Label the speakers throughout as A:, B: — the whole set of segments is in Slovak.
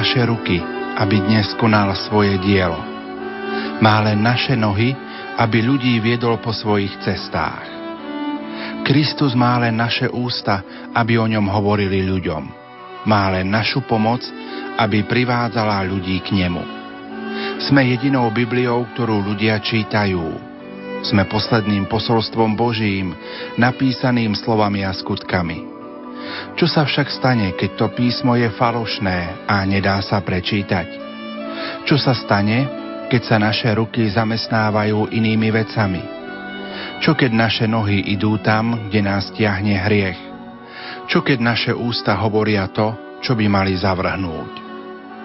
A: naše ruky, aby dnes konal svoje dielo. Má len naše nohy, aby ľudí viedol po svojich cestách. Kristus má len naše ústa, aby o ňom hovorili ľuďom. Má len našu pomoc, aby privádzala ľudí k nemu. Sme jedinou Bibliou, ktorú ľudia čítajú. Sme posledným posolstvom Božím, napísaným slovami a skutkami. Čo sa však stane, keď to písmo je falošné a nedá sa prečítať? Čo sa stane, keď sa naše ruky zamestnávajú inými vecami? Čo keď naše nohy idú tam, kde nás tiahne hriech? Čo keď naše ústa hovoria to, čo by mali zavrhnúť?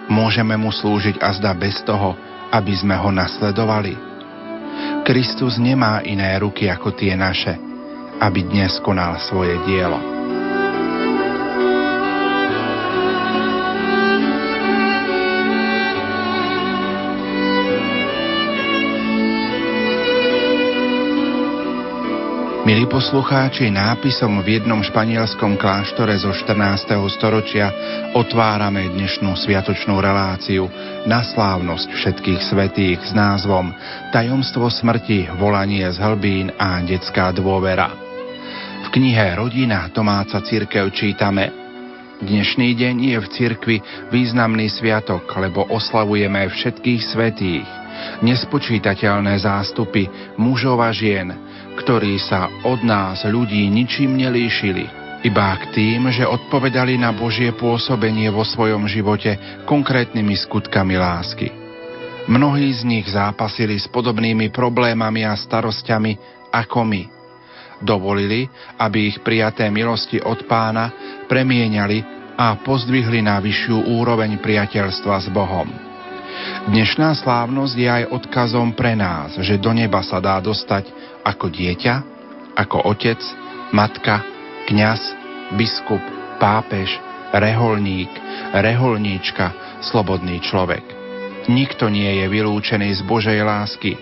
A: Môžeme mu slúžiť azda bez toho, aby sme ho nasledovali? Kristus nemá iné ruky ako tie naše, aby dnes konal svoje dielo. Milí poslucháči, nápisom v jednom španielskom kláštore zo 14. storočia otvárame dnešnú sviatočnú reláciu na slávnosť všetkých svetých s názvom Tajomstvo smrti, volanie z hlbín a detská dôvera. V knihe Rodina Tomáca církev čítame Dnešný deň je v cirkvi významný sviatok, lebo oslavujeme všetkých svetých, nespočítateľné zástupy mužov a žien, ktorí sa od nás ľudí ničím nelíšili, iba k tým, že odpovedali na Božie pôsobenie vo svojom živote konkrétnymi skutkami lásky. Mnohí z nich zápasili s podobnými problémami a starosťami ako my. Dovolili, aby ich prijaté milosti od pána premieniali a pozdvihli na vyššiu úroveň priateľstva s Bohom. Dnešná slávnosť je aj odkazom pre nás, že do neba sa dá dostať ako dieťa, ako otec, matka, kňaz, biskup, pápež, reholník, reholníčka, slobodný človek. Nikto nie je vylúčený z Božej lásky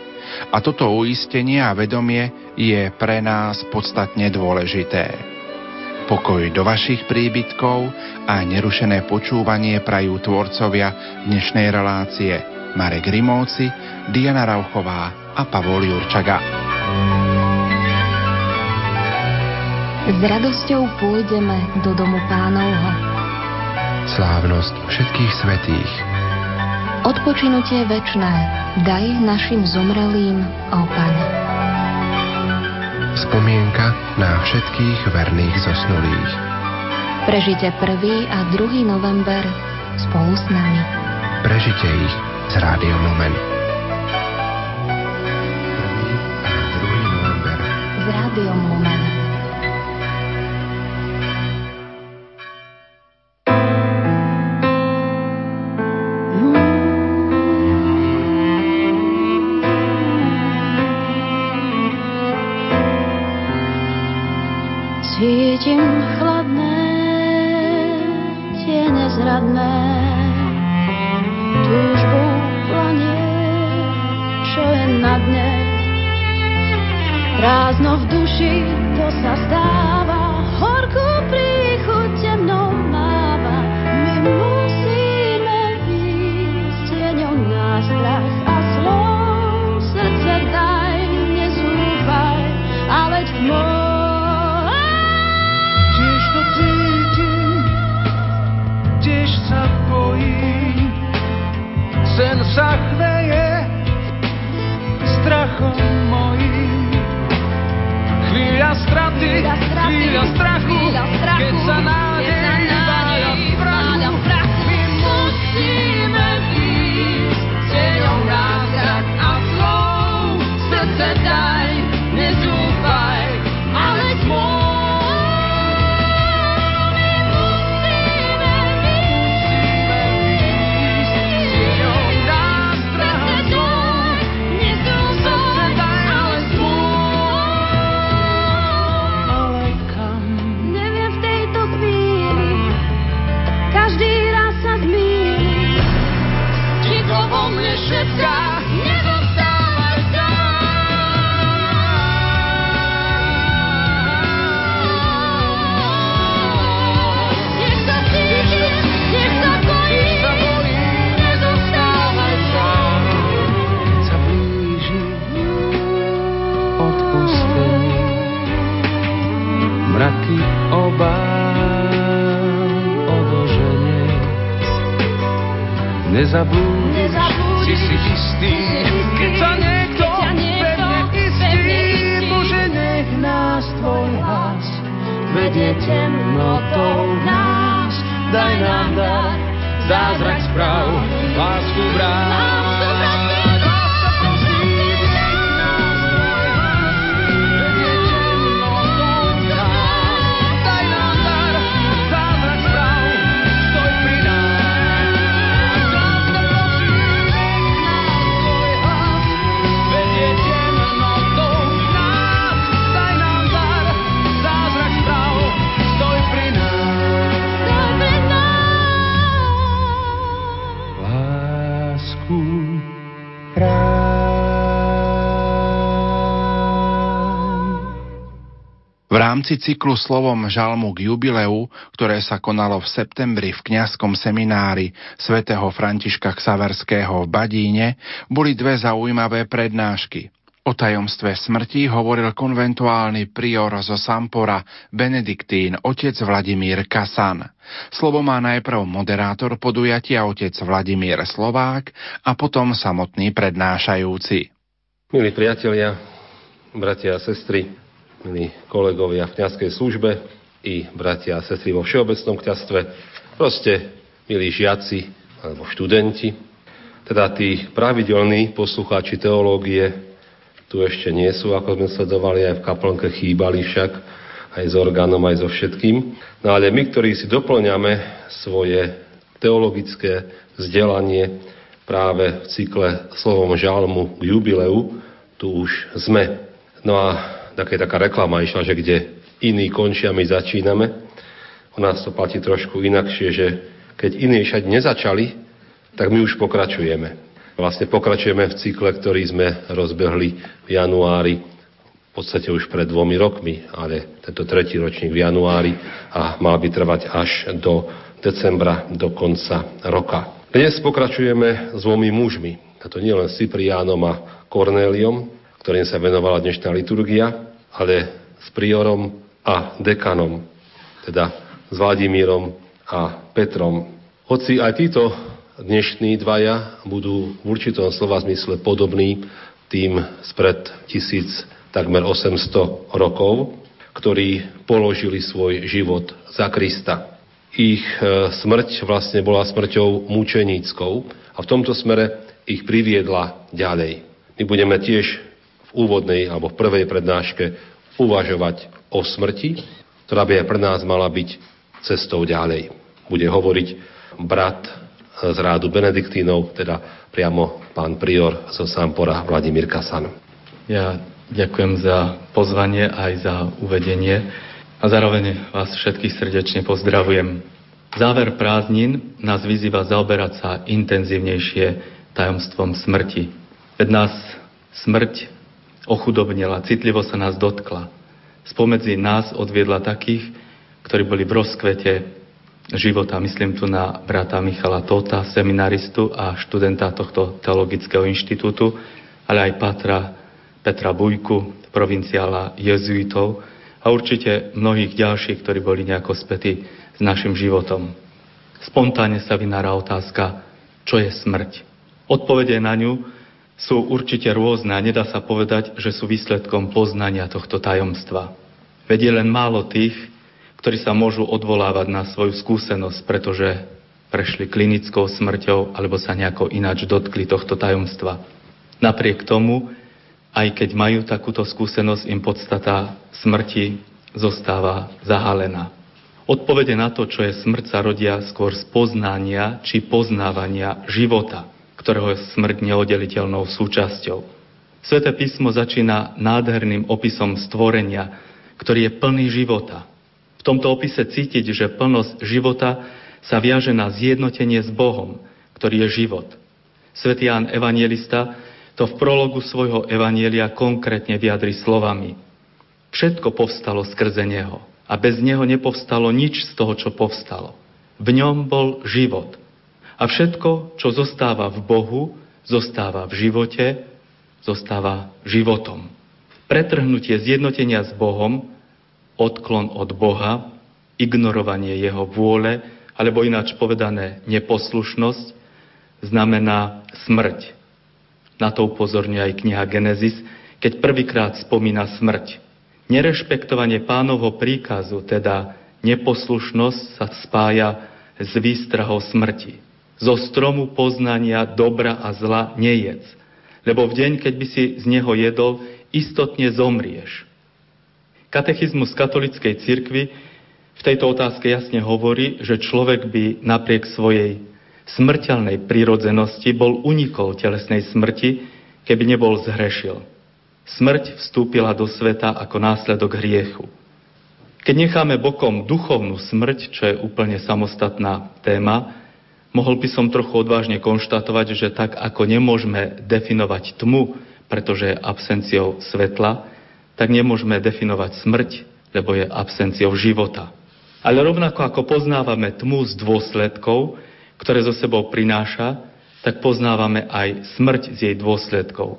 A: a toto uistenie a vedomie je pre nás podstatne dôležité. Pokoj do vašich príbytkov a nerušené počúvanie prajú tvorcovia dnešnej relácie Marek Rimovci, Diana Rauchová a Pavol Jurčaga.
B: S radosťou pôjdeme do domu pánovho.
C: Slávnosť všetkých svetých.
B: Odpočinutie večné daj našim zomrelým, o Pane.
C: Spomienka na všetkých verných zosnulých.
B: Prežite 1. a 2. november spolu s nami.
C: Prežite ich s Rádiom Lumen.
B: S Rádiom Lumen.
A: Rámci cyklu slovom žalmu k jubileu, ktoré sa konalo v septembri v kňazskom seminári svätého Františka Ksaverského v Badíne, boli dve zaujímavé prednášky. O tajomstve smrti hovoril konventuálny prior zo Sampora Benediktín otec Vladimír Kasan. Slovo má najprv moderátor podujatia otec Vladimír Slovák a potom samotný prednášajúci.
D: Milí priatelia, bratia a sestry, milí kolegovia v kniazkej službe i bratia a sestry vo všeobecnom kňazstve, proste milí žiaci alebo študenti, teda tí pravidelní poslucháči teológie tu ešte nie sú, ako sme sledovali, aj v kaplnke chýbali však, aj s orgánom, aj so všetkým. No ale my, ktorí si doplňame svoje teologické vzdelanie práve v cykle slovom žalmu k jubileu, tu už sme. No a také taká reklama išla, že kde iní končia, my začíname. U nás to platí trošku inakšie, že keď iní však nezačali, tak my už pokračujeme. Vlastne pokračujeme v cykle, ktorý sme rozbehli v januári, v podstate už pred dvomi rokmi, ale tento tretí ročník v januári a mal by trvať až do decembra, do konca roka. Dnes pokračujeme s dvomi mužmi, a to nie len s Cypriánom a Kornéliom, ktorým sa venovala dnešná liturgia, ale s priorom a dekanom, teda s Vladimírom a Petrom. Hoci aj títo dnešní dvaja budú v určitom slova zmysle podobní tým spred tisíc, takmer 800 rokov, ktorí položili svoj život za Krista. Ich e, smrť vlastne bola smrťou mučeníckou a v tomto smere ich priviedla ďalej. My budeme tiež úvodnej alebo v prvej prednáške uvažovať o smrti, ktorá by aj pre nás mala byť cestou ďalej. Bude hovoriť brat z rádu Benediktínov, teda priamo pán prior zo Sampora Vladimír Kasan.
E: Ja ďakujem za pozvanie aj za uvedenie a zároveň vás všetkých srdečne pozdravujem. Záver prázdnin nás vyzýva zaoberať sa intenzívnejšie tajomstvom smrti. Veď nás smrť ochudobnila, citlivo sa nás dotkla. Spomedzi nás odviedla takých, ktorí boli v rozkvete života. Myslím tu na brata Michala Tota, seminaristu a študenta tohto teologického inštitútu, ale aj Patra, Petra Bujku, provinciála jezuitov a určite mnohých ďalších, ktorí boli nejako spätí s našim životom. Spontánne sa vynára otázka, čo je smrť. Odpovede na ňu sú určite rôzne a nedá sa povedať, že sú výsledkom poznania tohto tajomstva. Veď je len málo tých, ktorí sa môžu odvolávať na svoju skúsenosť, pretože prešli klinickou smrťou alebo sa nejako ináč dotkli tohto tajomstva. Napriek tomu, aj keď majú takúto skúsenosť, im podstata smrti zostáva zahalená. Odpovede na to, čo je smrť, sa rodia skôr z poznania či poznávania života – ktorého je smrť neoddeliteľnou súčasťou. Sveté písmo začína nádherným opisom stvorenia, ktorý je plný života. V tomto opise cítiť, že plnosť života sa viaže na zjednotenie s Bohom, ktorý je život. Svetý Ján Evangelista to v prologu svojho Evanielia konkrétne vyjadri slovami. Všetko povstalo skrze Neho a bez Neho nepovstalo nič z toho, čo povstalo. V ňom bol život – a všetko, čo zostáva v Bohu, zostáva v živote, zostáva životom. Pretrhnutie zjednotenia s Bohom, odklon od Boha, ignorovanie Jeho vôle, alebo ináč povedané neposlušnosť, znamená smrť. Na to upozorňuje aj kniha Genesis, keď prvýkrát spomína smrť. Nerešpektovanie pánovho príkazu, teda neposlušnosť, sa spája s výstrahou smrti. Zo stromu poznania dobra a zla nejedz, lebo v deň, keď by si z neho jedol, istotne zomrieš. Katechizmus katolickej cirkvi v tejto otázke jasne hovorí, že človek by napriek svojej smrteľnej prírodzenosti bol unikol telesnej smrti, keby nebol zhrešil. Smrť vstúpila do sveta ako následok hriechu. Keď necháme bokom duchovnú smrť, čo je úplne samostatná téma, mohol by som trochu odvážne konštatovať, že tak ako nemôžeme definovať tmu, pretože je absenciou svetla, tak nemôžeme definovať smrť, lebo je absenciou života. Ale rovnako ako poznávame tmu z dôsledkov, ktoré zo sebou prináša, tak poznávame aj smrť z jej dôsledkov.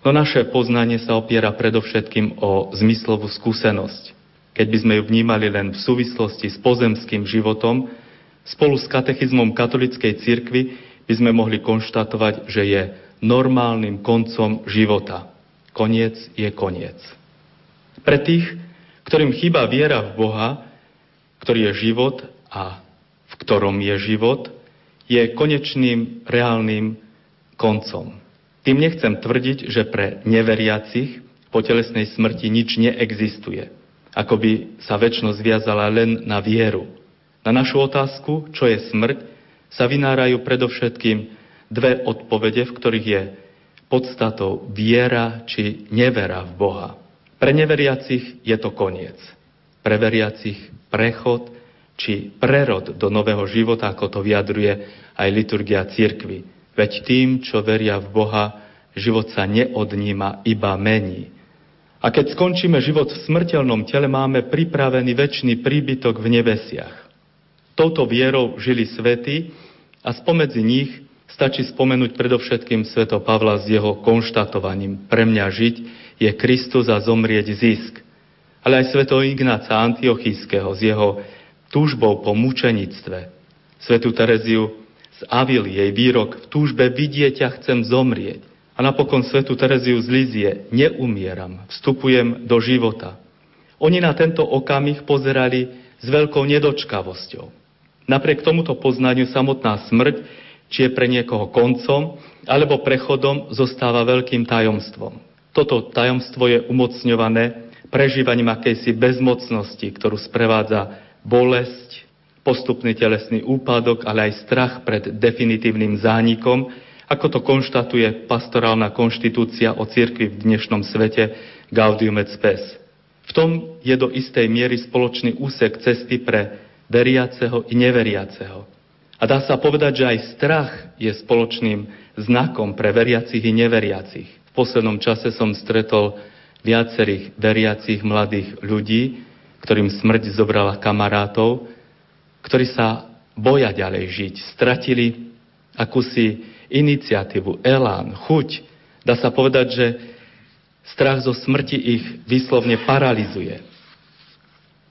E: No naše poznanie sa opiera predovšetkým o zmyslovú skúsenosť. Keď by sme ju vnímali len v súvislosti s pozemským životom, spolu s katechizmom katolickej cirkvi by sme mohli konštatovať, že je normálnym koncom života. Koniec je koniec. Pre tých, ktorým chýba viera v Boha, ktorý je život a v ktorom je život, je konečným reálnym koncom. Tým nechcem tvrdiť, že pre neveriacich po telesnej smrti nič neexistuje ako by sa väčšnosť viazala len na vieru. Na našu otázku, čo je smrť, sa vynárajú predovšetkým dve odpovede, v ktorých je podstatou viera či nevera v Boha. Pre neveriacich je to koniec. Pre veriacich prechod či prerod do nového života, ako to vyjadruje aj liturgia církvy. Veď tým, čo veria v Boha, život sa neodníma, iba mení. A keď skončíme život v smrteľnom tele, máme pripravený väčší príbytok v nebesiach. Touto vierou žili svety a spomedzi nich stačí spomenúť predovšetkým sveto Pavla s jeho konštatovaním. Pre mňa žiť je Kristus a zomrieť zisk. Ale aj sveto Ignáca Antiochískeho s jeho túžbou po mučenictve. Svetu Tereziu z Avily, jej výrok v túžbe vidieť ťa chcem zomrieť. A napokon svetu Tereziu z Lízie, neumieram, vstupujem do života. Oni na tento okamih pozerali s veľkou nedočkavosťou. Napriek tomuto poznaniu samotná smrť, či je pre niekoho koncom, alebo prechodom, zostáva veľkým tajomstvom. Toto tajomstvo je umocňované prežívaním akejsi bezmocnosti, ktorú sprevádza bolesť, postupný telesný úpadok, ale aj strach pred definitívnym zánikom, ako to konštatuje pastorálna konštitúcia o cirkvi v dnešnom svete Gaudium et Spes. V tom je do istej miery spoločný úsek cesty pre veriaceho i neveriaceho. A dá sa povedať, že aj strach je spoločným znakom pre veriacich i neveriacich. V poslednom čase som stretol viacerých veriacich mladých ľudí, ktorým smrť zobrala kamarátov, ktorí sa boja ďalej žiť. Stratili akúsi iniciatívu, elán, chuť. Dá sa povedať, že strach zo smrti ich výslovne paralizuje.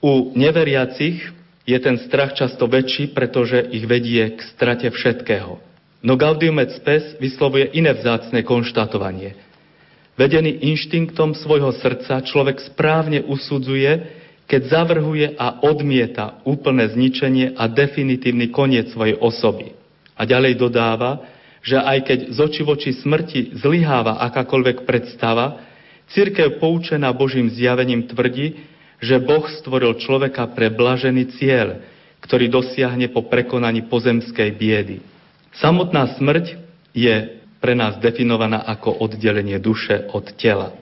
E: U neveriacich je ten strach často väčší, pretože ich vedie k strate všetkého. No Gaudium et Spes vyslovuje iné vzácne konštatovanie. Vedený inštinktom svojho srdca človek správne usudzuje, keď zavrhuje a odmieta úplné zničenie a definitívny koniec svojej osoby. A ďalej dodáva, že aj keď z oči voči smrti zlyháva akákoľvek predstava, církev poučená Božím zjavením tvrdí, že Boh stvoril človeka pre blažený cieľ, ktorý dosiahne po prekonaní pozemskej biedy. Samotná smrť je pre nás definovaná ako oddelenie duše od tela.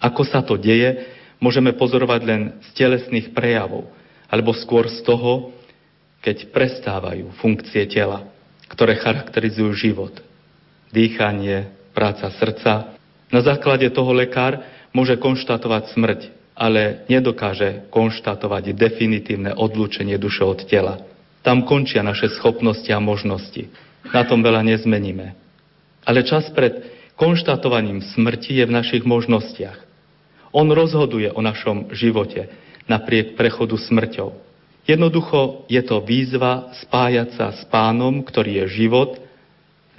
E: Ako sa to deje, môžeme pozorovať len z telesných prejavov, alebo skôr z toho, keď prestávajú funkcie tela ktoré charakterizujú život. Dýchanie, práca srdca. Na základe toho lekár môže konštatovať smrť, ale nedokáže konštatovať definitívne odlúčenie duše od tela. Tam končia naše schopnosti a možnosti. Na tom veľa nezmeníme. Ale čas pred konštatovaním smrti je v našich možnostiach. On rozhoduje o našom živote napriek prechodu smrťou. Jednoducho je to výzva spájať sa s pánom, ktorý je život,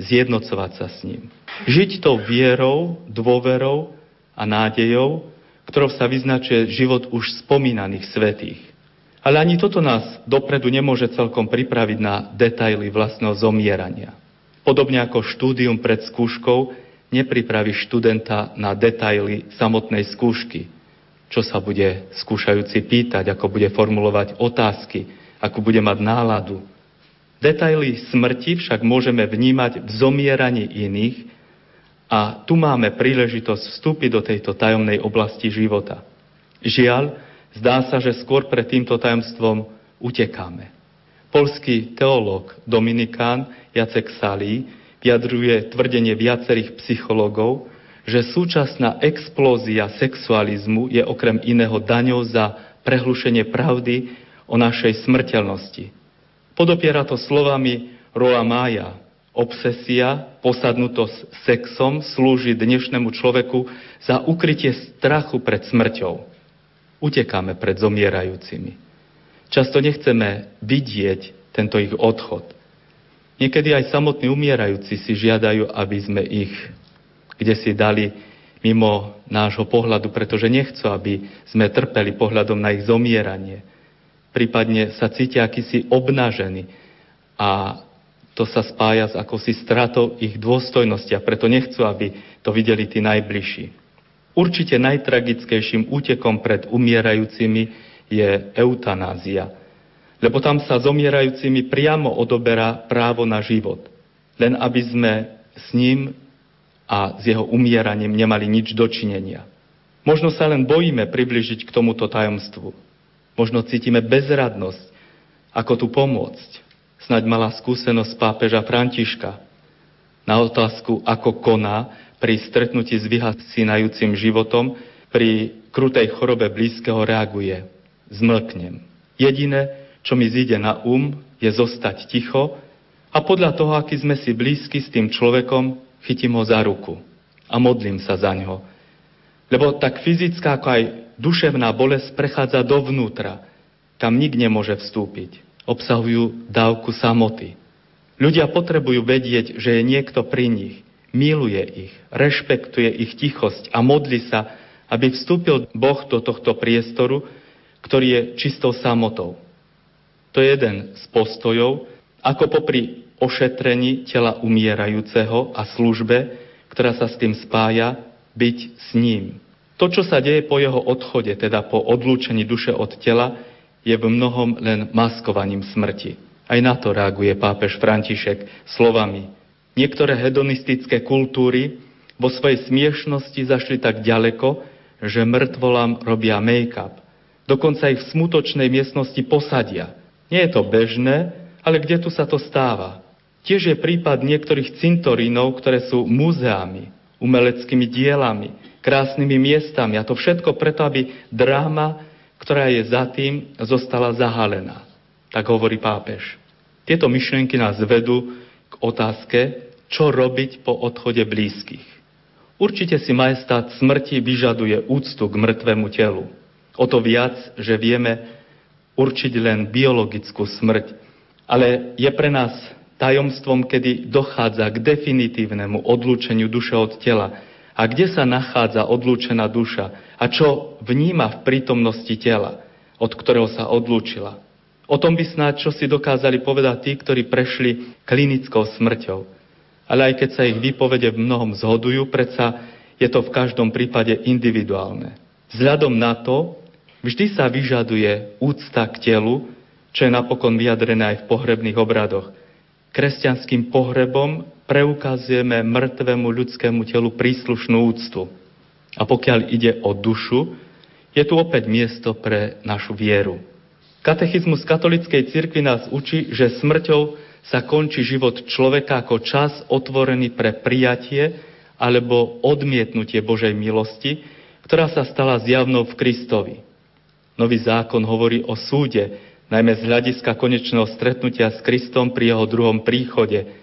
E: zjednocovať sa s ním. Žiť tou vierou, dôverou a nádejou, ktorou sa vyznačuje život už spomínaných svetých. Ale ani toto nás dopredu nemôže celkom pripraviť na detaily vlastného zomierania. Podobne ako štúdium pred skúškou nepripraví študenta na detaily samotnej skúšky, čo sa bude skúšajúci pýtať, ako bude formulovať otázky, ako bude mať náladu. Detaily smrti však môžeme vnímať v zomieraní iných a tu máme príležitosť vstúpiť do tejto tajomnej oblasti života. Žiaľ, zdá sa, že skôr pred týmto tajomstvom utekáme. Polský teológ Dominikán Jacek Salí vyjadruje tvrdenie viacerých psychologov, že súčasná explózia sexualizmu je okrem iného daňou za prehlušenie pravdy o našej smrteľnosti. Podopiera to slovami Roa Mája. Obsesia, posadnutosť sexom slúži dnešnému človeku za ukrytie strachu pred smrťou. Utekáme pred zomierajúcimi. Často nechceme vidieť tento ich odchod. Niekedy aj samotní umierajúci si žiadajú, aby sme ich kde si dali mimo nášho pohľadu, pretože nechcú, aby sme trpeli pohľadom na ich zomieranie prípadne sa cítia akýsi obnažení a to sa spája s akousi stratou ich dôstojnosti a preto nechcú, aby to videli tí najbližší. Určite najtragickejším útekom pred umierajúcimi je eutanázia, lebo tam sa zomierajúcimi priamo odoberá právo na život, len aby sme s ním a s jeho umieraním nemali nič dočinenia. Možno sa len bojíme približiť k tomuto tajomstvu, Možno cítime bezradnosť, ako tu pomôcť. Snaď mala skúsenosť pápeža Františka. Na otázku, ako koná pri stretnutí s vyhasínajúcim životom, pri krutej chorobe blízkeho reaguje. Zmlknem. Jediné, čo mi zíde na um, je zostať ticho a podľa toho, aký sme si blízky s tým človekom, chytím ho za ruku a modlím sa za ňo. Lebo tak fyzická, ako aj duševná bolesť prechádza dovnútra, kam nik nemôže vstúpiť. Obsahujú dávku samoty. Ľudia potrebujú vedieť, že je niekto pri nich, miluje ich, rešpektuje ich tichosť a modli sa, aby vstúpil Boh do tohto priestoru, ktorý je čistou samotou. To je jeden z postojov, ako popri ošetrení tela umierajúceho a službe, ktorá sa s tým spája, byť s ním. To, čo sa deje po jeho odchode, teda po odlúčení duše od tela, je v mnohom len maskovaním smrti. Aj na to reaguje pápež František slovami. Niektoré hedonistické kultúry vo svojej smiešnosti zašli tak ďaleko, že mŕtvolám robia make-up. Dokonca ich v smutočnej miestnosti posadia. Nie je to bežné, ale kde tu sa to stáva? Tiež je prípad niektorých cintorínov, ktoré sú múzeami, umeleckými dielami, krásnymi miestami. A to všetko preto, aby dráma, ktorá je za tým, zostala zahalená. Tak hovorí pápež. Tieto myšlienky nás vedú k otázke, čo robiť po odchode blízkych. Určite si majestát smrti vyžaduje úctu k mŕtvemu telu. O to viac, že vieme určiť len biologickú smrť, ale je pre nás tajomstvom, kedy dochádza k definitívnemu odlúčeniu duše od tela, a kde sa nachádza odlúčená duša a čo vníma v prítomnosti tela, od ktorého sa odlúčila. O tom by snáď čo si dokázali povedať tí, ktorí prešli klinickou smrťou. Ale aj keď sa ich výpovede v mnohom zhodujú, predsa je to v každom prípade individuálne. Vzhľadom na to vždy sa vyžaduje úcta k telu, čo je napokon vyjadrené aj v pohrebných obradoch. Kresťanským pohrebom preukazujeme mŕtvemu ľudskému telu príslušnú úctu. A pokiaľ ide o dušu, je tu opäť miesto pre našu vieru. Katechizmus katolickej cirkvi nás učí, že smrťou sa končí život človeka ako čas otvorený pre prijatie alebo odmietnutie Božej milosti, ktorá sa stala zjavnou v Kristovi. Nový zákon hovorí o súde, najmä z hľadiska konečného stretnutia s Kristom pri jeho druhom príchode,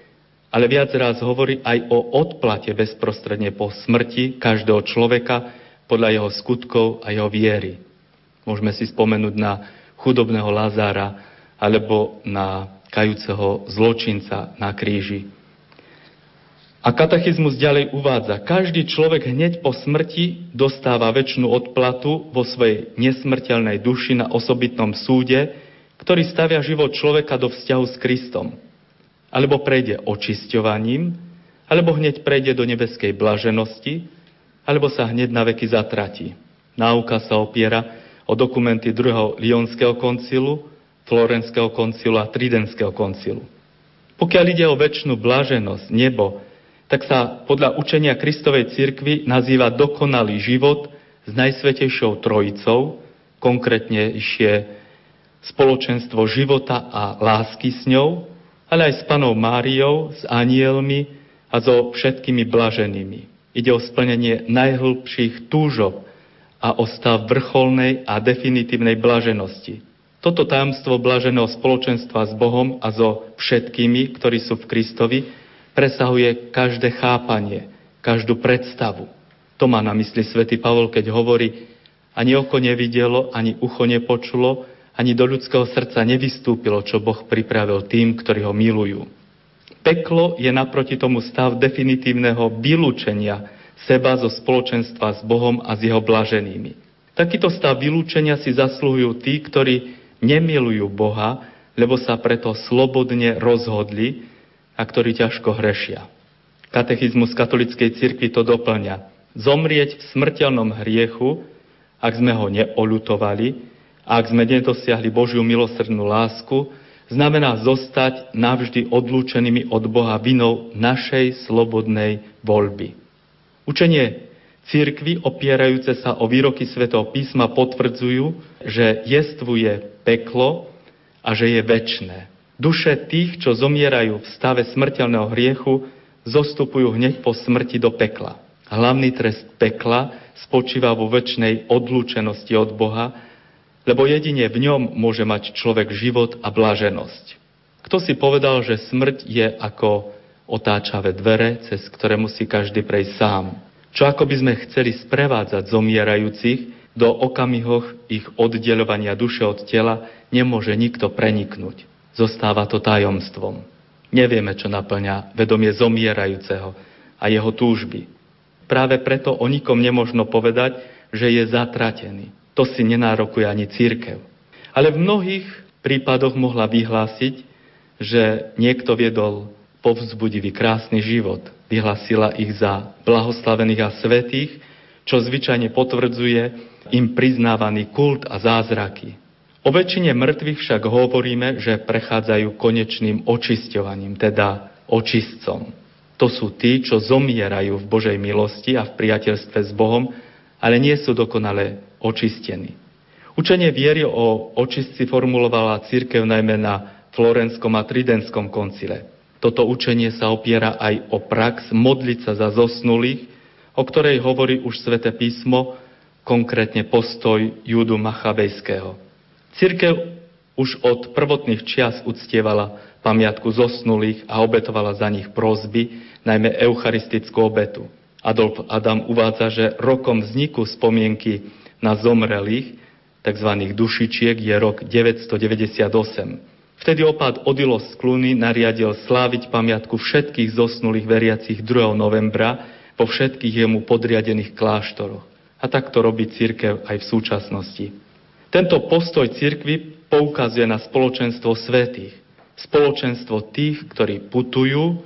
E: ale viac raz hovorí aj o odplate bezprostredne po smrti každého človeka podľa jeho skutkov a jeho viery. Môžeme si spomenúť na chudobného Lazára alebo na kajúceho zločinca na kríži. A katechizmus ďalej uvádza, každý človek hneď po smrti dostáva väčšinu odplatu vo svojej nesmrteľnej duši na osobitnom súde, ktorý stavia život človeka do vzťahu s Kristom. Alebo prejde očisťovaním, alebo hneď prejde do nebeskej blaženosti, alebo sa hneď na veky zatratí. Náuka sa opiera o dokumenty druhého Lionského koncilu, Florenského koncilu a Tridentského koncilu. Pokiaľ ide o väčšinu blaženosť, nebo, tak sa podľa učenia Kristovej cirkvi nazýva dokonalý život s Najsvetejšou Trojicou, konkrétne je spoločenstvo života a lásky s ňou, ale aj s panou Máriou, s anielmi a so všetkými blaženými. Ide o splnenie najhlbších túžob a o stav vrcholnej a definitívnej blaženosti. Toto tajomstvo blaženého spoločenstva s Bohom a so všetkými, ktorí sú v Kristovi, presahuje každé chápanie, každú predstavu. To má na mysli svätý Pavol, keď hovorí, ani oko nevidelo, ani ucho nepočulo, ani do ľudského srdca nevystúpilo, čo Boh pripravil tým, ktorí ho milujú. Peklo je naproti tomu stav definitívneho vylúčenia seba zo spoločenstva s Bohom a s jeho blaženými. Takýto stav vylúčenia si zasluhujú tí, ktorí nemilujú Boha, lebo sa preto slobodne rozhodli, a ktorí ťažko hrešia. Katechizmus katolickej cirkvi to doplňa. Zomrieť v smrteľnom hriechu, ak sme ho neolutovali, ak sme nedosiahli Božiu milosrdnú lásku, znamená zostať navždy odlúčenými od Boha vinou našej slobodnej voľby. Učenie církvy opierajúce sa o výroky svätého písma potvrdzujú, že jestvuje peklo a že je väčné. Duše tých, čo zomierajú v stave smrteľného hriechu, zostupujú hneď po smrti do pekla. Hlavný trest pekla spočíva vo väčšnej odlúčenosti od Boha, lebo jedine v ňom môže mať človek život a blaženosť. Kto si povedal, že smrť je ako otáčavé dvere, cez ktoré musí každý prejsť sám. Čo ako by sme chceli sprevádzať zomierajúcich, do okamihoch ich oddeľovania duše od tela nemôže nikto preniknúť zostáva to tajomstvom. Nevieme, čo naplňa vedomie zomierajúceho a jeho túžby. Práve preto o nikom nemožno povedať, že je zatratený. To si nenárokuje ani církev. Ale v mnohých prípadoch mohla vyhlásiť, že niekto viedol povzbudivý, krásny život. Vyhlasila ich za blahoslavených a svetých, čo zvyčajne potvrdzuje im priznávaný kult a zázraky. O väčšine mŕtvych však hovoríme, že prechádzajú konečným očisťovaním, teda očistcom. To sú tí, čo zomierajú v Božej milosti a v priateľstve s Bohom, ale nie sú dokonale očistení. Učenie viery o očistci formulovala církev najmä na Florenskom a Tridentskom koncile. Toto učenie sa opiera aj o prax modliť sa za zosnulých, o ktorej hovorí už sväté písmo, konkrétne postoj Júdu Machabejského. Církev už od prvotných čias uctievala pamiatku zosnulých a obetovala za nich prozby, najmä eucharistickú obetu. Adolf Adam uvádza, že rokom vzniku spomienky na zomrelých, tzv. dušičiek, je rok 998. Vtedy opád Odilos z Kluny nariadil sláviť pamiatku všetkých zosnulých veriacich 2. novembra vo všetkých jemu podriadených kláštoroch. A tak to robí církev aj v súčasnosti. Tento postoj cirkvy poukazuje na spoločenstvo svetých. Spoločenstvo tých, ktorí putujú,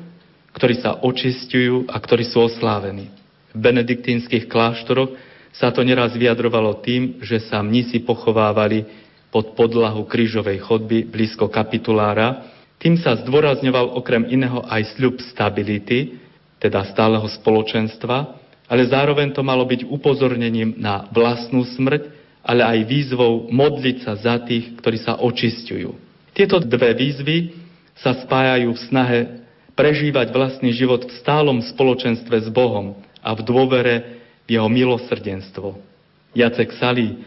E: ktorí sa očistujú a ktorí sú oslávení. V benediktínskych kláštoroch sa to neraz vyjadrovalo tým, že sa mnisi pochovávali pod podlahu krížovej chodby blízko kapitulára. Tým sa zdôrazňoval okrem iného aj sľub stability, teda stáleho spoločenstva, ale zároveň to malo byť upozornením na vlastnú smrť ale aj výzvou modliť sa za tých, ktorí sa očistujú. Tieto dve výzvy sa spájajú v snahe prežívať vlastný život v stálom spoločenstve s Bohom a v dôvere jeho milosrdenstvo. Jacek Salí,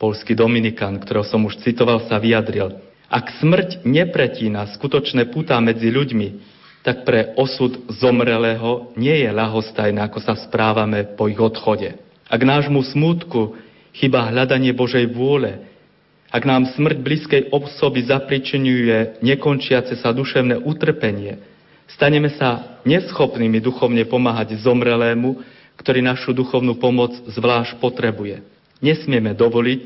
E: polský dominikán, ktorého som už citoval, sa vyjadril. Ak smrť nepretína skutočné putá medzi ľuďmi, tak pre osud zomrelého nie je ľahostajné, ako sa správame po ich odchode. Ak nášmu smútku Chyba hľadanie Božej vôle. Ak nám smrť blízkej osoby zapričinuje nekončiace sa duševné utrpenie, Staneme sa neschopnými duchovne pomáhať zomrelému, ktorý našu duchovnú pomoc zvlášť potrebuje. Nesmieme dovoliť,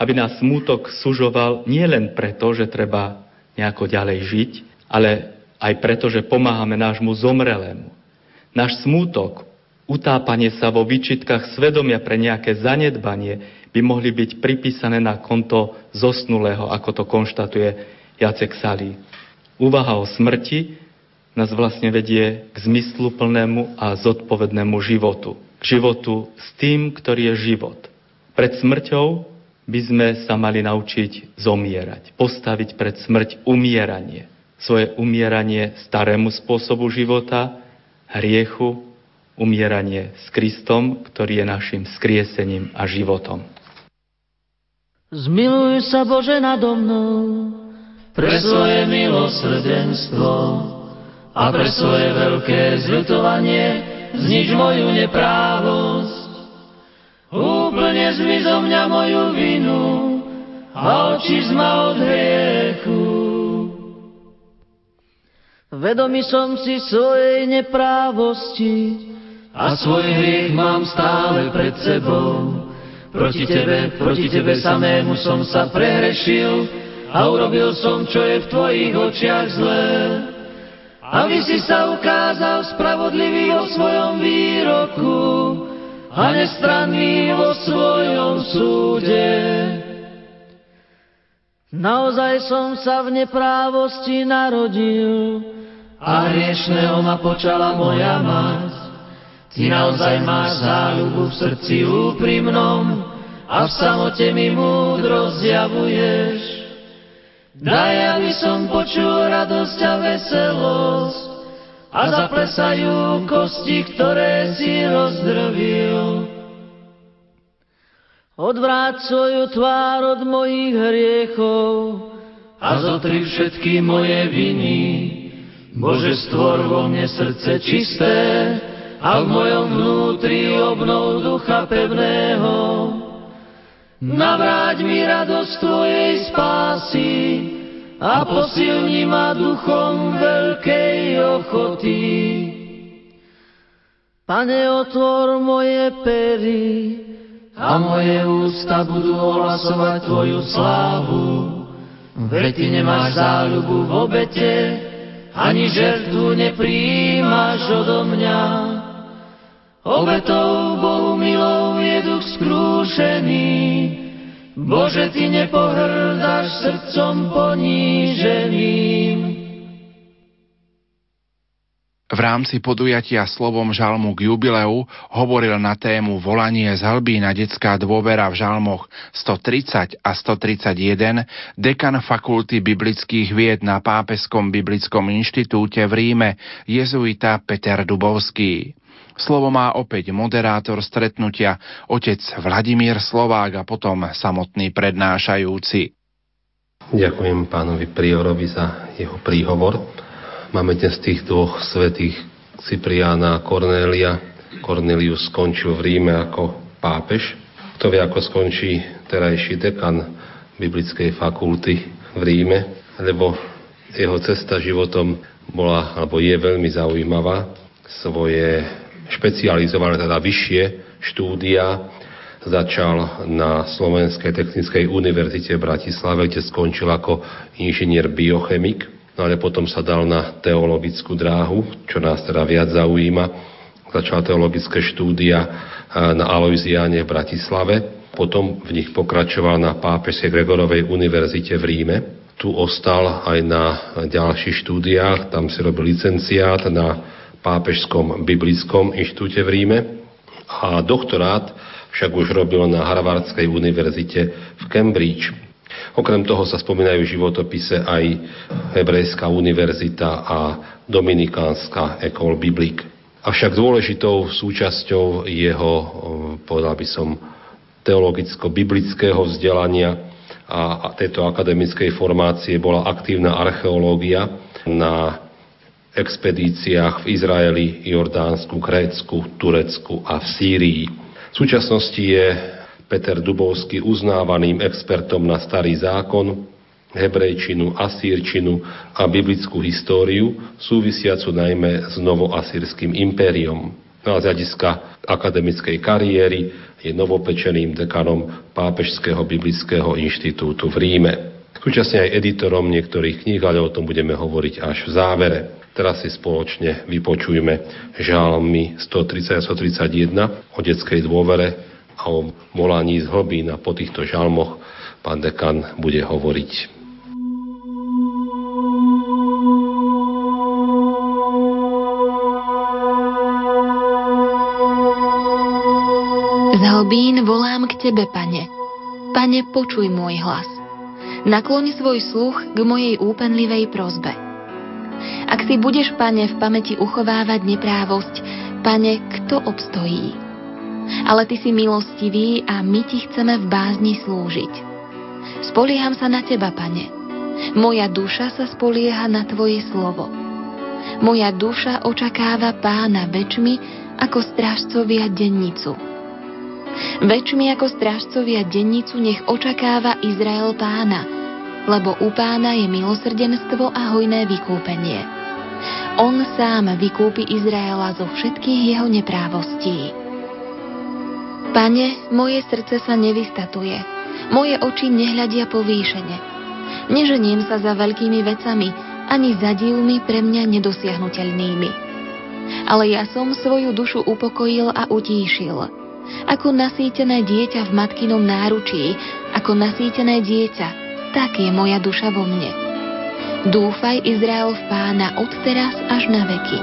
E: aby nás smútok sužoval nielen preto, že treba nejako ďalej žiť, ale aj preto, že pomáhame nášmu zomrelému. Náš smútok, utápanie sa vo výčitkách svedomia pre nejaké zanedbanie by mohli byť pripísané na konto zosnulého, ako to konštatuje Jacek Salí. Úvaha o smrti nás vlastne vedie k zmysluplnému a zodpovednému životu. K životu s tým, ktorý je život. Pred smrťou by sme sa mali naučiť zomierať. Postaviť pred smrť umieranie. Svoje umieranie starému spôsobu života, hriechu, umieranie s Kristom, ktorý je našim skriesením a životom.
F: Zmiluj sa Bože nado mnou, pre svoje milosrdenstvo a pre svoje veľké zľutovanie znič moju neprávosť. Úplne zmiz zo mňa moju vinu a oči zma od hriechu. Vedomý som si svojej neprávosti a svoj hriech mám stále pred sebou. Proti tebe, proti tebe samému som sa prehrešil a urobil som, čo je v tvojich očiach zlé aby si sa ukázal spravodlivý vo svojom výroku a nestranný vo svojom súde. Naozaj som sa v neprávosti narodil a hriešného ma počala moja mať. Ty naozaj máš záľubu v srdci úprimnom a v samote mi múdro zjavuješ. Daj, aby som počul radosť a veselosť a zaplesajú kosti, ktoré si rozdrvil. Odvráť svoju tvár od mojich hriechov a zotri všetky moje viny. Bože, stvor vo mne srdce čisté a v mojom vnútri obnov ducha pevného. Navráť mi radosť Tvojej spásy a posilni ma duchom veľkej ochoty. Pane, otvor moje pery a moje ústa budú ohlasovať Tvoju slávu. Veď Ty nemáš záľubu v obete, ani žertvu nepríjimaš odo mňa. Obetou Bohu milou je duch skrúšený, Bože, Ty nepohrdáš srdcom poníženým.
A: V rámci podujatia slovom žalmu k jubileu hovoril na tému Volanie z hlbí na detská dôvera v žalmoch 130 a 131 dekan Fakulty biblických vied na Pápeskom biblickom inštitúte v Ríme jezuita Peter Dubovský. Slovo má opäť moderátor stretnutia, otec Vladimír Slovák a potom samotný prednášajúci.
D: Ďakujem pánovi priorovi za jeho príhovor. Máme dnes tých dvoch svetých Cypriána a Kornélia. Cornelius skončil v Ríme ako pápež. Kto vie, ako skončí terajší dekan biblickej fakulty v Ríme, lebo jeho cesta životom bola, alebo je veľmi zaujímavá. Svoje špecializované, teda vyššie štúdia. Začal na Slovenskej technickej univerzite v Bratislave, kde skončil ako inžinier biochemik, no ale potom sa dal na teologickú dráhu, čo nás teda viac zaujíma. Začal teologické štúdia eh, na Aloiziane v Bratislave, potom v nich pokračoval na Pápežskej Gregorovej univerzite v Ríme. Tu ostal aj na ďalších štúdiách, tam si robil licenciát na Pápežskom biblickom inštitúte v Ríme a doktorát však už robil na Harvardskej univerzite v Cambridge. Okrem toho sa spomínajú v životopise aj Hebrejská univerzita a Dominikánska École Biblique. Avšak dôležitou súčasťou jeho, povedal by som, teologicko-biblického vzdelania a tejto akademickej formácie bola aktívna archeológia na expedíciách v Izraeli, Jordánsku, Grécku, Turecku a v Sýrii. V súčasnosti je Peter Dubovský uznávaným expertom na starý zákon, hebrejčinu, asírčinu a biblickú históriu, súvisiacu najmä s novoasýrským impériom. No a z hľadiska akademickej kariéry je novopečeným dekanom Pápežského biblického inštitútu v Ríme. Súčasne aj editorom niektorých kníh, ale o tom budeme hovoriť až v závere. Teraz si spoločne vypočujme žalmy 130 a 131 o detskej dôvere a o volaní z hlbín a po týchto žalmoch pán dekan bude hovoriť.
B: Z hlbín volám k Tebe, Pane. Pane, počuj môj hlas. Nakloň svoj sluch k mojej úpenlivej prozbe. Ak si budeš, Pane, v pamäti uchovávať neprávosť, Pane, kto obstojí? Ale Ty si milostivý a my Ti chceme v bázni slúžiť. Spolieham sa na Teba, Pane. Moja duša sa spolieha na Tvoje slovo. Moja duša očakáva pána väčšmi ako strážcovia dennicu. Väčšmi ako strážcovia dennicu nech očakáva Izrael pána, lebo u pána je milosrdenstvo a hojné vykúpenie. On sám vykúpi Izraela zo všetkých jeho neprávostí. Pane, moje srdce sa nevystatuje, moje oči nehľadia povýšene. Neženiem sa za veľkými vecami, ani za divmi pre mňa nedosiahnutelnými. Ale ja som svoju dušu upokojil a utíšil ako nasýtené dieťa v matkinom náručí, ako nasýtené dieťa, tak je moja duša vo mne. Dúfaj Izrael v pána od teraz až na veky.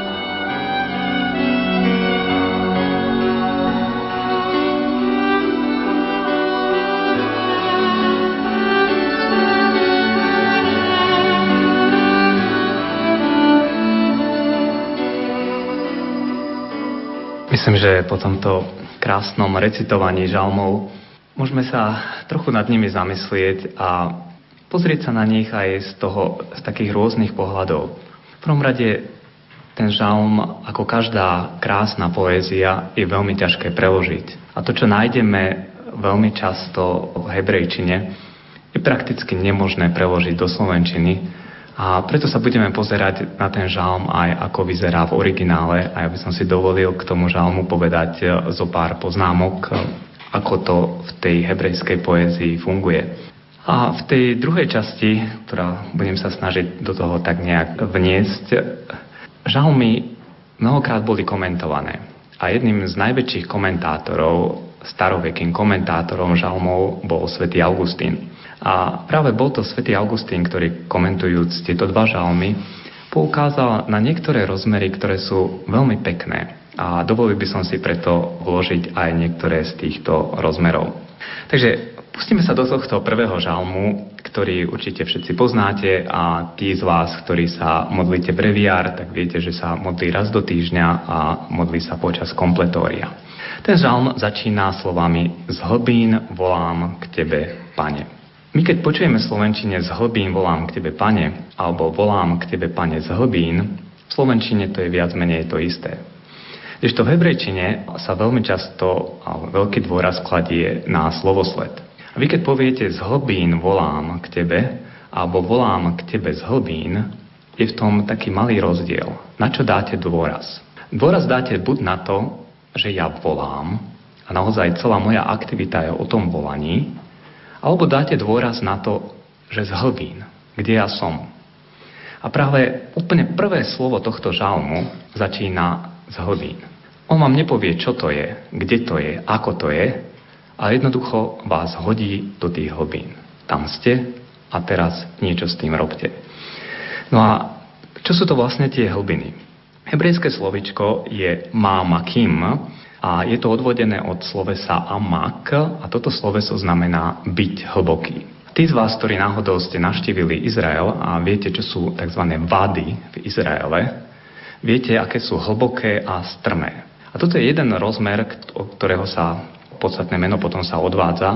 G: Myslím, že po tomto krásnom recitovaní žalmov, môžeme sa trochu nad nimi zamyslieť a pozrieť sa na nich aj z, toho, z takých rôznych pohľadov. V prvom rade ten žalm, ako každá krásna poézia, je veľmi ťažké preložiť. A to, čo nájdeme veľmi často v hebrejčine, je prakticky nemožné preložiť do slovenčiny, a preto sa budeme pozerať na ten žalm aj ako vyzerá v originále a ja by som si dovolil k tomu žalmu povedať e, zo pár poznámok, e, ako to v tej hebrejskej poézii funguje. A v tej druhej časti, ktorá budem sa snažiť do toho tak nejak vniesť, žalmy mnohokrát boli komentované. A jedným z najväčších komentátorov, starovekým komentátorom žalmov bol svätý Augustín. A práve bol to svätý Augustín, ktorý komentujúc tieto dva žalmy, poukázal na niektoré rozmery, ktoré sú veľmi pekné. A dovolil by som si preto vložiť aj niektoré z týchto rozmerov. Takže pustíme sa do tohto prvého žalmu, ktorý určite všetci poznáte a tí z vás, ktorí sa modlíte breviár, tak viete, že sa modlí raz do týždňa a modlí sa počas kompletória. Ten žalm začína slovami Z hlbín volám k Tebe, Pane. My keď počujeme Slovenčine z hlbín volám k Tebe, Pane, alebo volám k Tebe, Pane, z hlbín, v Slovenčine to je viac menej to isté. Kdežto v hebrejčine sa veľmi často veľký dôraz kladie na slovosled. A vy keď poviete z hlbín volám k Tebe, alebo volám k Tebe z hlbín, je v tom taký malý rozdiel. Na čo dáte dôraz? Dôraz dáte buď na to, že ja volám, a naozaj celá moja aktivita je o tom volaní, alebo dáte dôraz na to, že z hlbín, kde ja som. A práve úplne prvé slovo tohto žalmu začína z hlbín. On vám nepovie, čo to je, kde to je, ako to je, ale jednoducho vás hodí do tých hlbín. Tam ste a teraz niečo s tým robte. No a čo sú to vlastne tie hlbiny? Hebrejské slovičko je mámakim a je to odvodené od slovesa amak a toto sloveso znamená byť hlboký. Tí z vás, ktorí náhodou ste navštívili Izrael a viete, čo sú tzv. vady v Izraele, viete, aké sú hlboké a strmé. A toto je jeden rozmer, od ktorého sa podstatné meno potom sa odvádza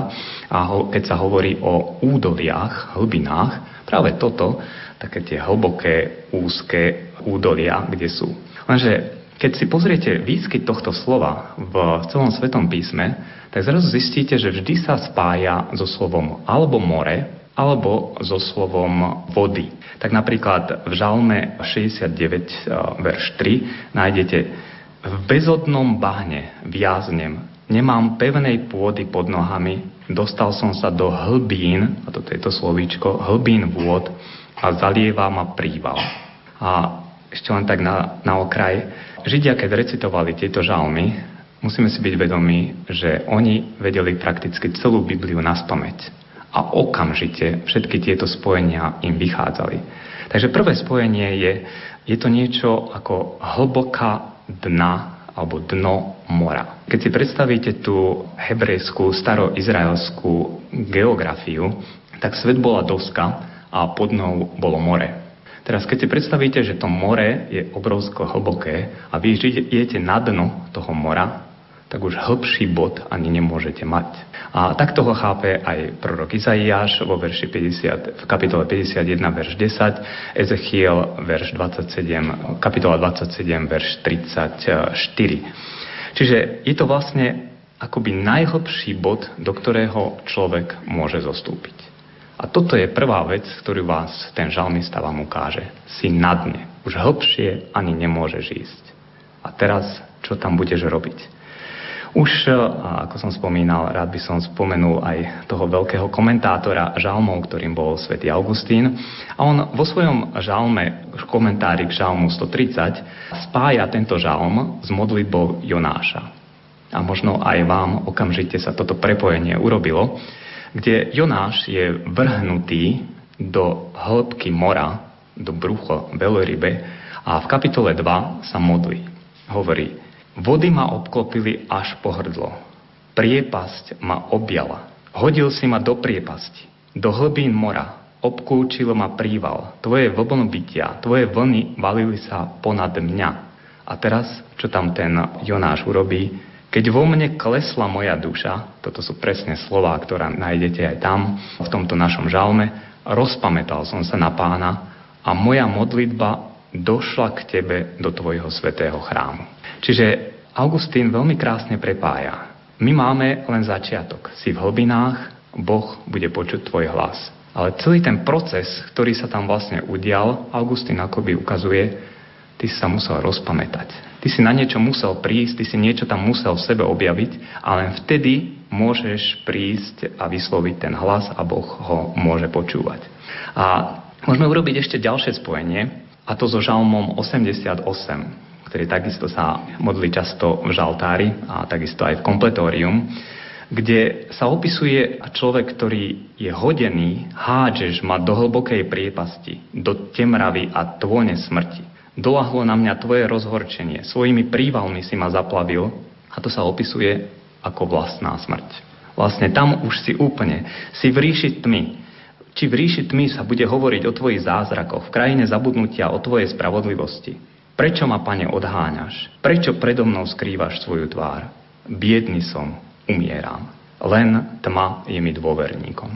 G: a ho, keď sa hovorí o údoliach, hlbinách, práve toto, také tie hlboké, úzke údolia, kde sú. Lenže keď si pozriete výskyt tohto slova v celom Svetom písme, tak zrazu zistíte, že vždy sa spája so slovom alebo more, alebo so slovom vody. Tak napríklad v Žalme 69, e, verš 3 nájdete v bezodnom bahne viaznem, nemám pevnej pôdy pod nohami, dostal som sa do hlbín, a toto je to slovíčko, hlbín vôd a zalieva ma príval. A ešte len tak na, na okraj, Židia, keď recitovali tieto žalmy, musíme si byť vedomí, že oni vedeli prakticky celú Bibliu na spameť. A okamžite všetky tieto spojenia im vychádzali. Takže prvé spojenie je, je to niečo ako hlboká dna alebo dno mora. Keď si predstavíte tú hebrejskú, staroizraelskú geografiu, tak svet bola doska a pod dnou bolo more. Teraz, keď si predstavíte, že to more je obrovsko hlboké a vy idete na dno toho mora, tak už hĺbší bod ani nemôžete mať. A takto ho chápe aj prorok Izaiáš vo verši 50, v kapitole 51, verš 10, Ezechiel, verš 27, kapitola 27, verš 34. Čiže je to vlastne akoby najhlbší bod, do ktorého človek môže zostúpiť. A toto je prvá vec, ktorú vás ten žalmista vám ukáže. Si na dne. Už hlbšie ani nemôžeš ísť. A teraz, čo tam budeš robiť? Už, e, ako som spomínal, rád by som spomenul aj toho veľkého komentátora žalmov, ktorým bol svätý Augustín. A on vo svojom žalme, komentári k žalmu 130, spája tento žalm s modlitbou Jonáša. A možno aj vám okamžite sa toto prepojenie urobilo, kde Jonáš je vrhnutý do hĺbky mora, do brucho veľrybe a v kapitole 2 sa modlí. Hovorí, Vody ma obklopili až po hrdlo. Priepasť ma objala. Hodil si ma do priepasti, do hlbín mora. Obkúčil ma príval. Tvoje bytia, tvoje vlny valili sa ponad mňa. A teraz, čo tam ten Jonáš urobí? Keď vo mne klesla moja duša, toto sú presne slova, ktoré nájdete aj tam, v tomto našom žalme, rozpamätal som sa na pána a moja modlitba došla k tebe do tvojho svetého chrámu. Čiže Augustín veľmi krásne prepája. My máme len začiatok. Si v hlbinách, Boh bude počuť tvoj hlas. Ale celý ten proces, ktorý sa tam vlastne udial, Augustín akoby ukazuje, ty si sa musel rozpamätať. Ty si na niečo musel prísť, ty si niečo tam musel v sebe objaviť a len vtedy môžeš prísť a vysloviť ten hlas a Boh ho môže počúvať. A môžeme urobiť ešte ďalšie spojenie, a to so žalmom 88 ktorý takisto sa modlí často v žaltári a takisto aj v kompletórium, kde sa opisuje človek, ktorý je hodený, hádžeš ma do hlbokej priepasti, do temravy a tvone smrti. Dolahlo na mňa tvoje rozhorčenie, svojimi prívalmi si ma zaplavil a to sa opisuje ako vlastná smrť. Vlastne tam už si úplne, si v ríši tmy, či v ríši tmy sa bude hovoriť o tvojich zázrakoch, v krajine zabudnutia o tvojej spravodlivosti. Prečo ma, pane, odháňaš? Prečo predo mnou skrývaš svoju tvár? Biedný som, umieram. Len tma je mi dôverníkom.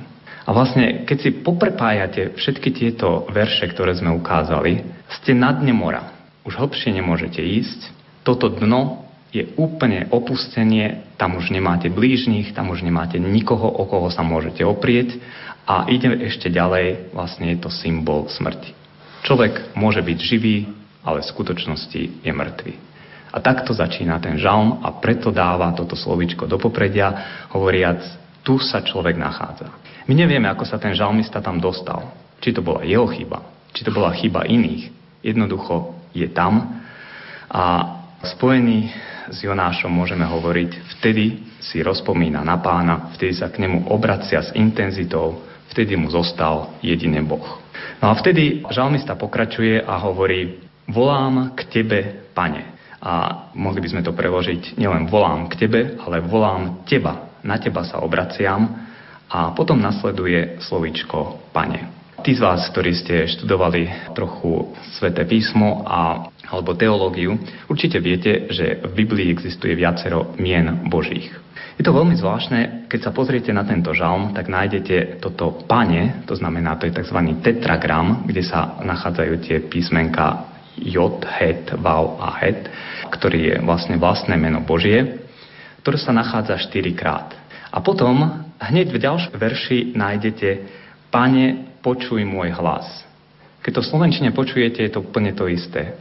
G: A vlastne, keď si poprepájate všetky tieto verše, ktoré sme ukázali, ste na dne mora. Už hlbšie nemôžete ísť. Toto dno je úplne opustenie, tam už nemáte blížnych, tam už nemáte nikoho, o koho sa môžete oprieť a ide ešte ďalej, vlastne je to symbol smrti. Človek môže byť živý, ale v skutočnosti je mŕtvy. A takto začína ten žalm a preto dáva toto slovičko do popredia, hovoriac, tu sa človek nachádza. My nevieme, ako sa ten žalmista tam dostal. Či to bola jeho chyba, či to bola chyba iných. Jednoducho je tam a spojený s Jonášom môžeme hovoriť, vtedy si rozpomína na pána, vtedy sa k nemu obracia s intenzitou, vtedy mu zostal jediný Boh. No a vtedy žalmista pokračuje a hovorí, Volám k Tebe, Pane. A mohli by sme to preložiť nielen volám k Tebe, ale volám Teba. Na Teba sa obraciam. A potom nasleduje slovičko Pane. Tí z vás, ktorí ste študovali trochu Sveté písmo a, alebo teológiu, určite viete, že v Biblii existuje viacero mien Božích. Je to veľmi zvláštne, keď sa pozriete na tento žalm, tak nájdete toto pane, to znamená, to je tzv. tetragram, kde sa nachádzajú tie písmenka Jod, Het, Vav a Het, ktorý je vlastne vlastné meno Božie, ktoré sa nachádza štyrikrát. A potom hneď v ďalšom verši nájdete Pane, počuj môj hlas. Keď to v Slovenčine počujete, je to úplne to isté.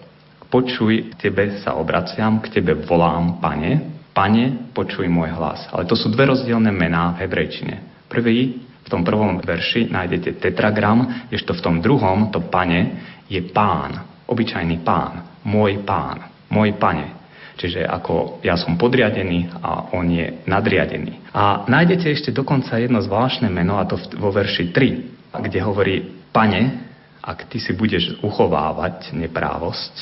G: Počuj, k Tebe sa obraciam, k Tebe volám, Pane. Pane, počuj môj hlas. Ale to sú dve rozdielne mená v hebrejčine. Prvý, v tom prvom verši nájdete tetragram, ešte v tom druhom, to Pane, je pán, obyčajný pán, môj pán, môj pane. Čiže ako ja som podriadený a on je nadriadený. A nájdete ešte dokonca jedno zvláštne meno, a to vo verši 3, kde hovorí, pane, ak ty si budeš uchovávať neprávosť,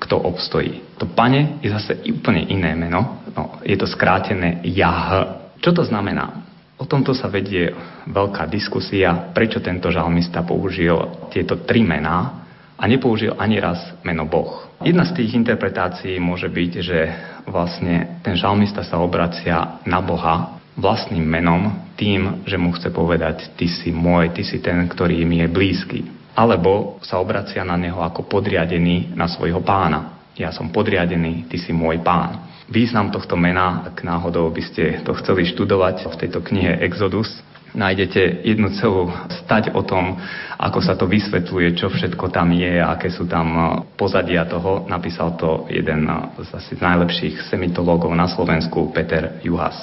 G: kto obstojí. To pane je zase úplne iné meno. No, je to skrátené Jah. Čo to znamená? O tomto sa vedie veľká diskusia, prečo tento žalmista použil tieto tri mená a nepoužil ani raz meno Boh. Jedna z tých interpretácií môže byť, že vlastne ten žalmista sa obracia na Boha vlastným menom tým, že mu chce povedať, ty si môj, ty si ten, ktorý mi je blízky. Alebo sa obracia na neho ako podriadený na svojho pána. Ja som podriadený, ty si môj pán. Význam tohto mena, ak náhodou by ste to chceli študovať v tejto knihe Exodus, nájdete jednu celú stať o tom, ako sa to vysvetľuje, čo všetko tam je, aké sú tam e, pozadia toho. Napísal to jeden e, z asi najlepších semitológov na Slovensku, Peter Juhas.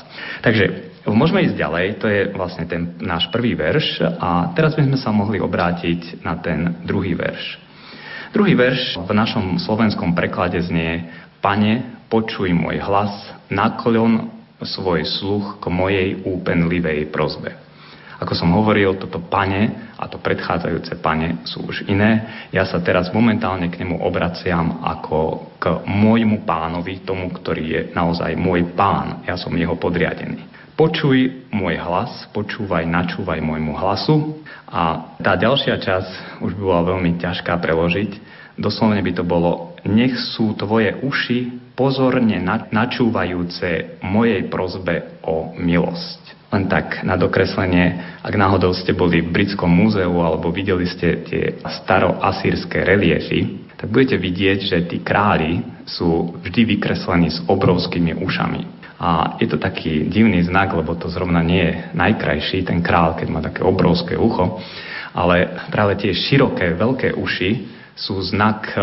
G: Takže môžeme ísť ďalej, to je vlastne ten náš prvý verš a teraz by sme sa mohli obrátiť na ten druhý verš. Druhý verš v našom slovenskom preklade znie Pane, počuj môj hlas, nakloň svoj sluch k mojej úpenlivej prozbe. Ako som hovoril, toto pane a to predchádzajúce pane sú už iné. Ja sa teraz momentálne k nemu obraciam ako k môjmu pánovi, tomu, ktorý je naozaj môj pán. Ja som jeho podriadený. Počuj môj hlas, počúvaj, načúvaj môjmu hlasu. A tá ďalšia časť už bola veľmi ťažká preložiť. Doslovne by to bolo, nech sú tvoje uši pozorne načúvajúce mojej prozbe o milosť. Len tak na dokreslenie, ak náhodou ste boli v Britskom múzeu alebo videli ste tie staroasýrske reliefy, tak budete vidieť, že tí králi sú vždy vykreslení s obrovskými ušami. A je to taký divný znak, lebo to zrovna nie je najkrajší, ten král, keď má také obrovské ucho, ale práve tie široké, veľké uši sú znak e,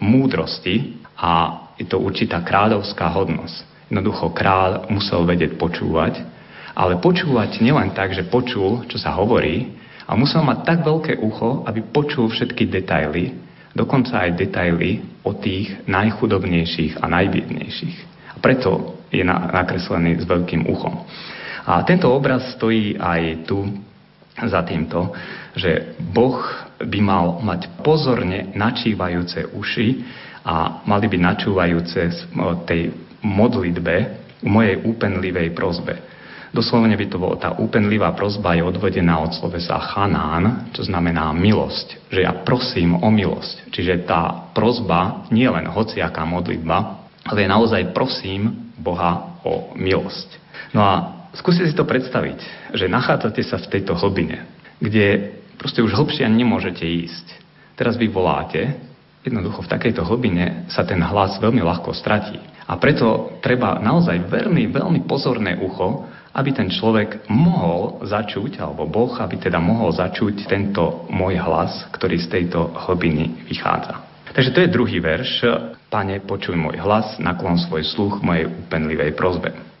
G: múdrosti a je to určitá kráľovská hodnosť. Jednoducho král musel vedieť počúvať ale počúvať nielen tak, že počul, čo sa hovorí, a musel mať tak veľké ucho, aby počul všetky detaily, dokonca aj detaily o tých najchudobnejších a najbiednejších. A preto je nakreslený s veľkým uchom. A tento obraz stojí aj tu za týmto, že Boh by mal mať pozorne načívajúce uši a mali by načúvajúce tej modlitbe, mojej úpenlivej prozbe. Doslovne by to bolo, tá úpenlivá prozba je odvedená od slovesa chanán, čo znamená milosť. Že ja prosím o milosť. Čiže tá prozba nie je len hociaká modlitba, ale naozaj prosím Boha o milosť. No a skúste si to predstaviť, že nachádzate sa v tejto hlbine, kde proste už hlbšie nemôžete ísť. Teraz vy voláte, jednoducho v takejto hlbine sa ten hlas veľmi ľahko stratí. A preto treba naozaj veľmi, veľmi pozorné ucho, aby ten človek mohol začuť, alebo Boh, aby teda mohol začuť tento môj hlas, ktorý z tejto hlbiny vychádza. Takže to je druhý verš. Pane, počuj môj hlas, naklon svoj sluch mojej úpenlivej prozbe.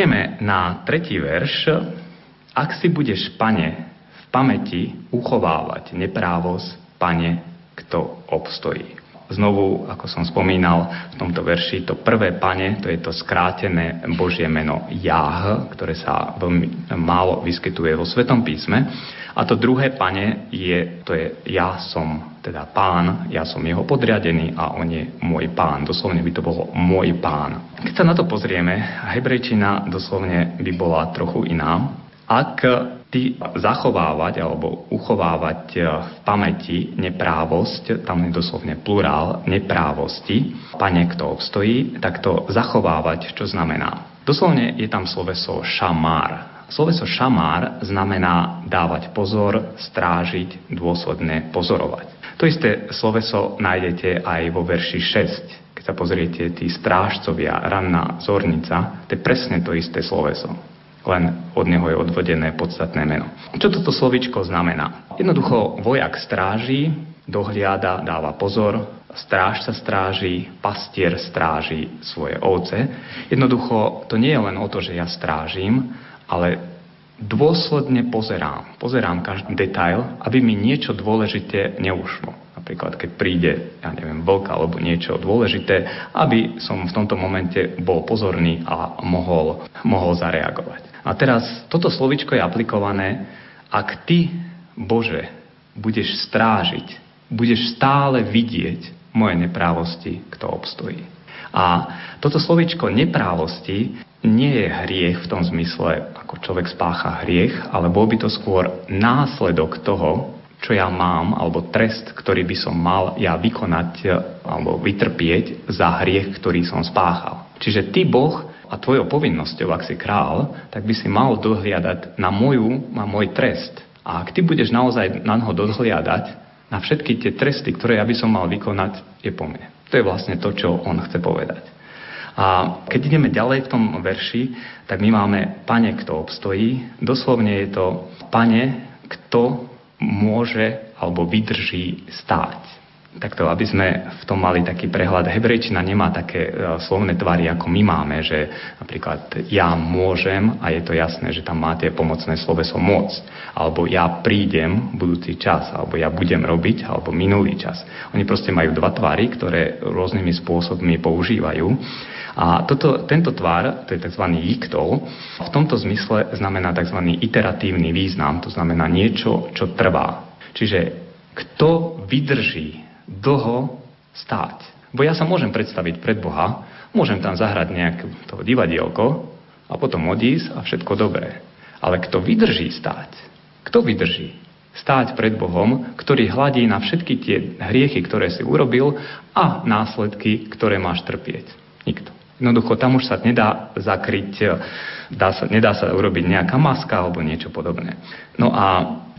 G: Pozrieme na tretí verš, ak si budeš, pane, v pamäti uchovávať neprávosť, pane, kto obstojí. Znovu, ako som spomínal v tomto verši, to prvé pane, to je to skrátené Božie meno Jáh, ktoré sa veľmi málo vyskytuje vo Svetom písme. A to druhé pane je, to je ja som teda pán, ja som jeho podriadený a on je môj pán. Doslovne by to bolo môj pán. Keď sa na to pozrieme, hebrejčina doslovne by bola trochu iná. Ak ty zachovávať alebo uchovávať e, v pamäti neprávosť, tam je doslovne plurál neprávosti, pane, kto obstojí, tak to zachovávať, čo znamená? Doslovne je tam sloveso šamár. Sloveso šamár znamená dávať pozor, strážiť, dôsledne pozorovať. To isté sloveso nájdete aj vo verši 6. Keď sa pozriete, tí strážcovia, ranná zornica, to je presne to isté sloveso len od neho je odvodené podstatné meno. Čo toto slovičko znamená? Jednoducho vojak stráži, dohliada, dáva pozor, stráž sa stráži, pastier stráži svoje ovce. Jednoducho to nie je len o to, že ja strážim, ale dôsledne pozerám. Pozerám každý detail, aby mi niečo dôležité neušlo. Napríklad, keď príde, ja neviem, vlk alebo niečo dôležité, aby som v tomto momente bol pozorný a mohol, mohol zareagovať. A teraz toto slovičko je aplikované, ak ty, Bože, budeš strážiť, budeš stále vidieť moje neprávosti, kto obstojí. A toto slovičko neprávosti nie je hriech v tom zmysle, ako človek spácha hriech, ale bol by to skôr následok toho, čo ja mám, alebo trest, ktorý by som mal ja vykonať alebo vytrpieť za hriech, ktorý som spáchal. Čiže ty, Boh, a tvojou povinnosťou, ak si král, tak by si mal dohliadať na moju, na môj trest. A ak ty budeš naozaj na ho dohliadať, na všetky tie tresty, ktoré ja by som mal vykonať, je po mne. To je vlastne to, čo on chce povedať. A keď ideme ďalej v tom verši, tak my máme Pane, kto obstojí. Doslovne je to Pane, kto môže alebo vydrží stáť. Takto, aby sme v tom mali taký prehľad. Hebrejčina nemá také e, slovné tvary, ako my máme, že napríklad ja môžem a je to jasné, že tam máte pomocné sloveso moc. Alebo ja prídem budúci čas, alebo ja budem robiť, alebo minulý čas. Oni proste majú dva tvary, ktoré rôznymi spôsobmi používajú. A toto, tento tvar, to je tzv. iktol, v tomto zmysle znamená tzv. iteratívny význam, to znamená niečo, čo trvá. Čiže kto vydrží dlho stáť. Bo ja sa môžem predstaviť pred Boha, môžem tam zahrať nejaké to divadielko a potom odísť a všetko dobré. Ale kto vydrží stáť? Kto vydrží? Stáť pred Bohom, ktorý hladí na všetky tie hriechy, ktoré si urobil a následky, ktoré máš trpieť. Nikto. Jednoducho tam už sa nedá zakryť, dá sa, nedá sa urobiť nejaká maska alebo niečo podobné. No a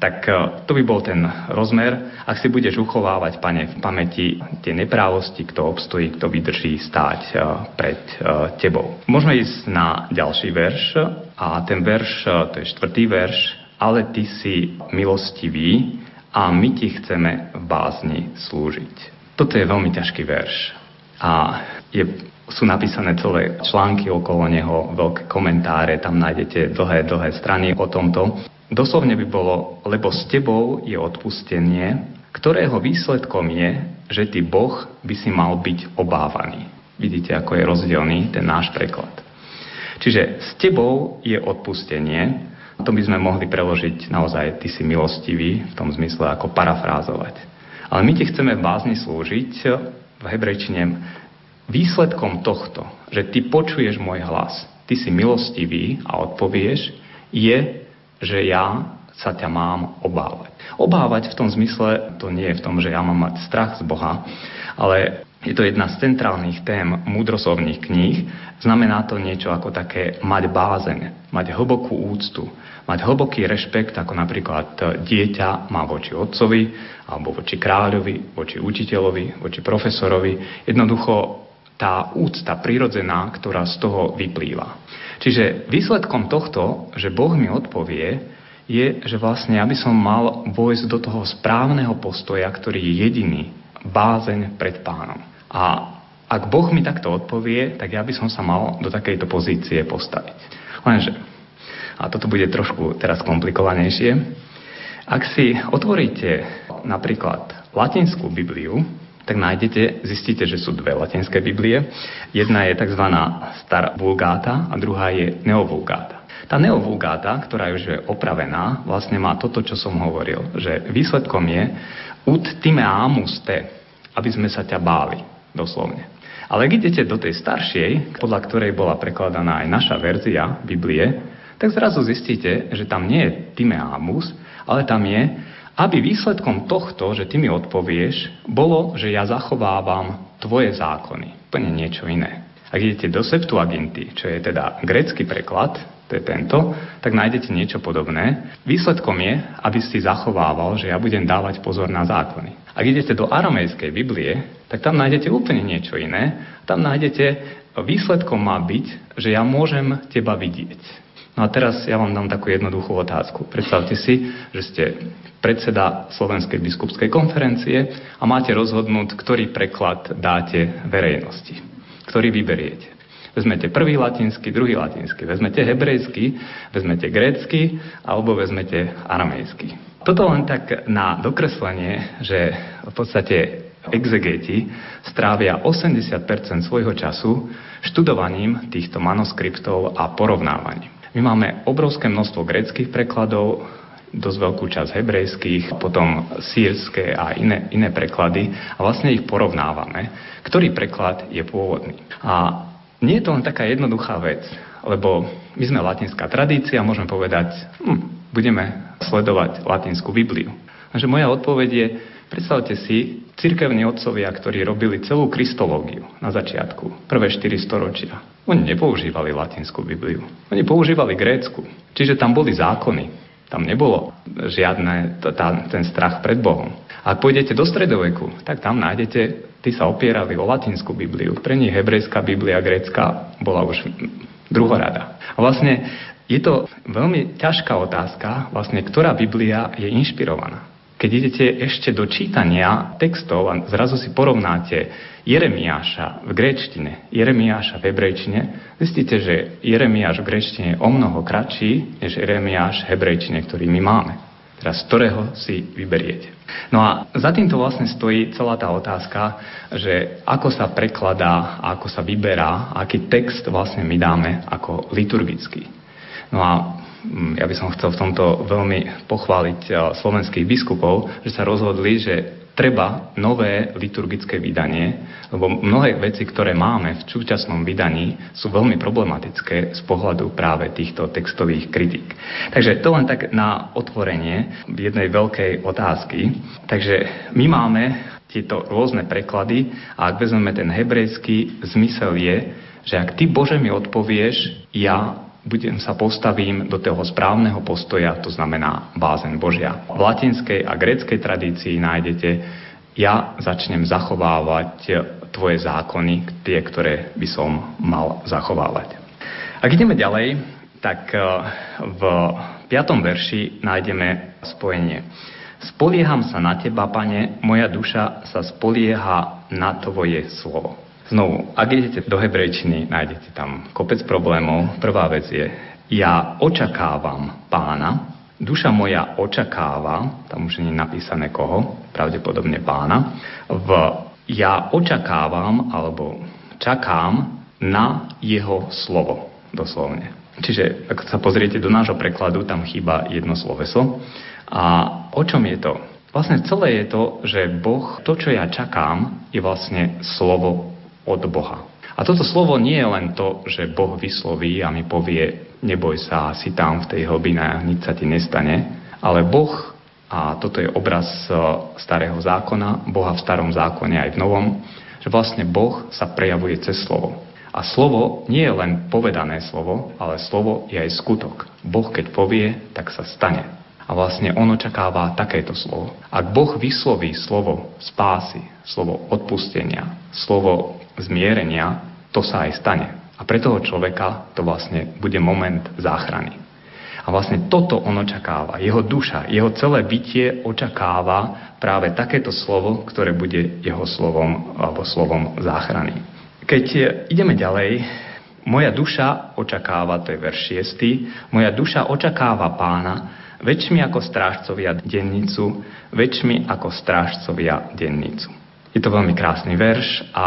G: tak e, to by bol ten rozmer. Ak si budeš uchovávať, pane, v pamäti tie neprávosti, kto obstojí, kto vydrží stáť e, pred e, tebou. Môžeme ísť na ďalší verš a ten verš, to je štvrtý verš, ale ty si milostivý a my ti chceme v bázni slúžiť. Toto je veľmi ťažký verš a je sú napísané celé články okolo neho, veľké komentáre, tam nájdete dlhé, dlhé strany o tomto. Doslovne by bolo, lebo s tebou je odpustenie, ktorého výsledkom je, že ty Boh by si mal byť obávaný. Vidíte, ako je rozdielný ten náš preklad. Čiže s tebou je odpustenie, to by sme mohli preložiť naozaj, ty si milostivý, v tom zmysle ako parafrázovať. Ale my ti chceme v bázni slúžiť, v hebrejčine Výsledkom tohto, že ty počuješ môj hlas, ty si milostivý a odpovieš, je, že ja sa ťa mám obávať. Obávať v tom zmysle, to nie je v tom, že ja mám mať strach z Boha, ale je to jedna z centrálnych tém múdrosovných kníh. Znamená to niečo ako také mať bázeň, mať hlbokú úctu, mať hlboký rešpekt, ako napríklad dieťa má voči otcovi, alebo voči kráľovi, voči učiteľovi, voči profesorovi. Jednoducho tá úcta prirodzená, ktorá z toho vyplýva. Čiže výsledkom tohto, že Boh mi odpovie, je, že vlastne ja by som mal vojsť do toho správneho postoja, ktorý je jediný, bázeň pred pánom. A ak Boh mi takto odpovie, tak ja by som sa mal do takejto pozície postaviť. Lenže, a toto bude trošku teraz komplikovanejšie, ak si otvoríte napríklad latinskú Bibliu, tak nájdete, zistíte, že sú dve latinské Biblie. Jedna je tzv. Star Vulgáta a druhá je Neovulgáta. Tá neovulgáta, ktorá už je opravená, vlastne má toto, čo som hovoril, že výsledkom je ut time amus te, aby sme sa ťa báli, doslovne. Ale ak idete do tej staršej, podľa ktorej bola prekladaná aj naša verzia Biblie, tak zrazu zistíte, že tam nie je time amus, ale tam je, aby výsledkom tohto, že ty mi odpovieš, bolo, že ja zachovávam tvoje zákony. Úplne niečo iné. Ak idete do Septuaginty, čo je teda grecký preklad, to je tento, tak nájdete niečo podobné. Výsledkom je, aby si zachovával, že ja budem dávať pozor na zákony. Ak idete do aramejskej Biblie, tak tam nájdete úplne niečo iné. Tam nájdete, výsledkom má byť, že ja môžem teba vidieť. No a teraz ja vám dám takú jednoduchú otázku. Predstavte si, že ste predseda Slovenskej biskupskej konferencie a máte rozhodnúť, ktorý preklad dáte verejnosti. Ktorý vyberiete. Vezmete prvý latinsky, druhý latinsky. Vezmete hebrejský, vezmete grécky alebo vezmete aramejský. Toto len tak na dokreslenie, že v podstate exegeti strávia 80% svojho času študovaním týchto manuskriptov a porovnávaním. My máme obrovské množstvo greckých prekladov, dosť veľkú časť hebrejských, potom sírske a iné, iné preklady a vlastne ich porovnávame, ktorý preklad je pôvodný. A nie je to len taká jednoduchá vec, lebo my sme latinská tradícia, môžeme povedať, hm, budeme sledovať latinskú Bibliu. Takže moja odpoveď je, predstavte si, cirkevní otcovia, ktorí robili celú kristológiu na začiatku, prvé 4 storočia. Oni nepoužívali latinskú Bibliu. Oni používali grécku. Čiže tam boli zákony. Tam nebolo žiadne tá, ten strach pred Bohom. Ak pôjdete do stredoveku, tak tam nájdete tí sa opierali o latinskú Bibliu. Pre nich hebrejská Biblia, grécka bola už druhorada. A vlastne je to veľmi ťažká otázka, vlastne, ktorá Biblia je inšpirovaná. Keď idete ešte do čítania textov a zrazu si porovnáte Jeremiáša v gréčtine, Jeremiáša v hebrejčine, zistíte, že Jeremiáš v gréčtine je o mnoho kratší než Jeremiáš v hebrejčine, ktorý my máme. Teraz ktorého si vyberiete. No a za týmto vlastne stojí celá tá otázka, že ako sa prekladá ako sa vyberá, aký text vlastne my dáme ako liturgický. No a ja by som chcel v tomto veľmi pochváliť eh, slovenských biskupov, že sa rozhodli, že treba nové liturgické vydanie, lebo mnohé veci, ktoré máme v súčasnom vydaní, sú veľmi problematické z pohľadu práve týchto textových kritik. Takže to len tak na otvorenie jednej veľkej otázky. Takže my máme tieto rôzne preklady a ak vezmeme ten hebrejský, zmysel je, že ak ty Bože mi odpovieš, ja budem sa postavím do toho správneho postoja, to znamená bázen Božia. V latinskej a gréckej tradícii nájdete ja začnem zachovávať tvoje zákony, tie, ktoré by som mal zachovávať. Ak ideme ďalej, tak eh, v 5. verši nájdeme spojenie. Spolieham sa na teba, pane, moja duša sa spolieha na tvoje slovo. Znovu, ak idete do hebrejčiny, nájdete tam kopec problémov. Prvá vec je, ja očakávam pána, duša moja očakáva, tam už nie je napísané koho, pravdepodobne pána, v ja očakávam alebo čakám na jeho slovo, doslovne. Čiže ak sa pozriete do nášho prekladu, tam chýba jedno sloveso. A o čom je to? Vlastne celé je to, že Boh, to, čo ja čakám, je vlastne slovo od Boha. A toto slovo nie je len to, že Boh vysloví a mi povie, neboj sa, si tam v tej hlbine, nič sa ti nestane, ale Boh, a toto je obraz e, starého zákona, Boha v starom zákone aj v novom, že vlastne Boh sa prejavuje cez slovo. A slovo nie je len povedané slovo, ale slovo je aj skutok. Boh keď povie, tak sa stane. A vlastne on očakáva takéto slovo. Ak Boh vysloví slovo spásy, slovo odpustenia, slovo zmierenia, to sa aj stane. A pre toho človeka to vlastne bude moment záchrany. A vlastne toto on očakáva. Jeho duša, jeho celé bytie očakáva práve takéto slovo, ktoré bude jeho slovom alebo slovom záchrany. Keď ideme ďalej, moja duša očakáva, to je verš 6, moja duša očakáva pána, väčšmi ako strážcovia dennicu, väčšmi ako strážcovia dennicu. Je to veľmi krásny verš a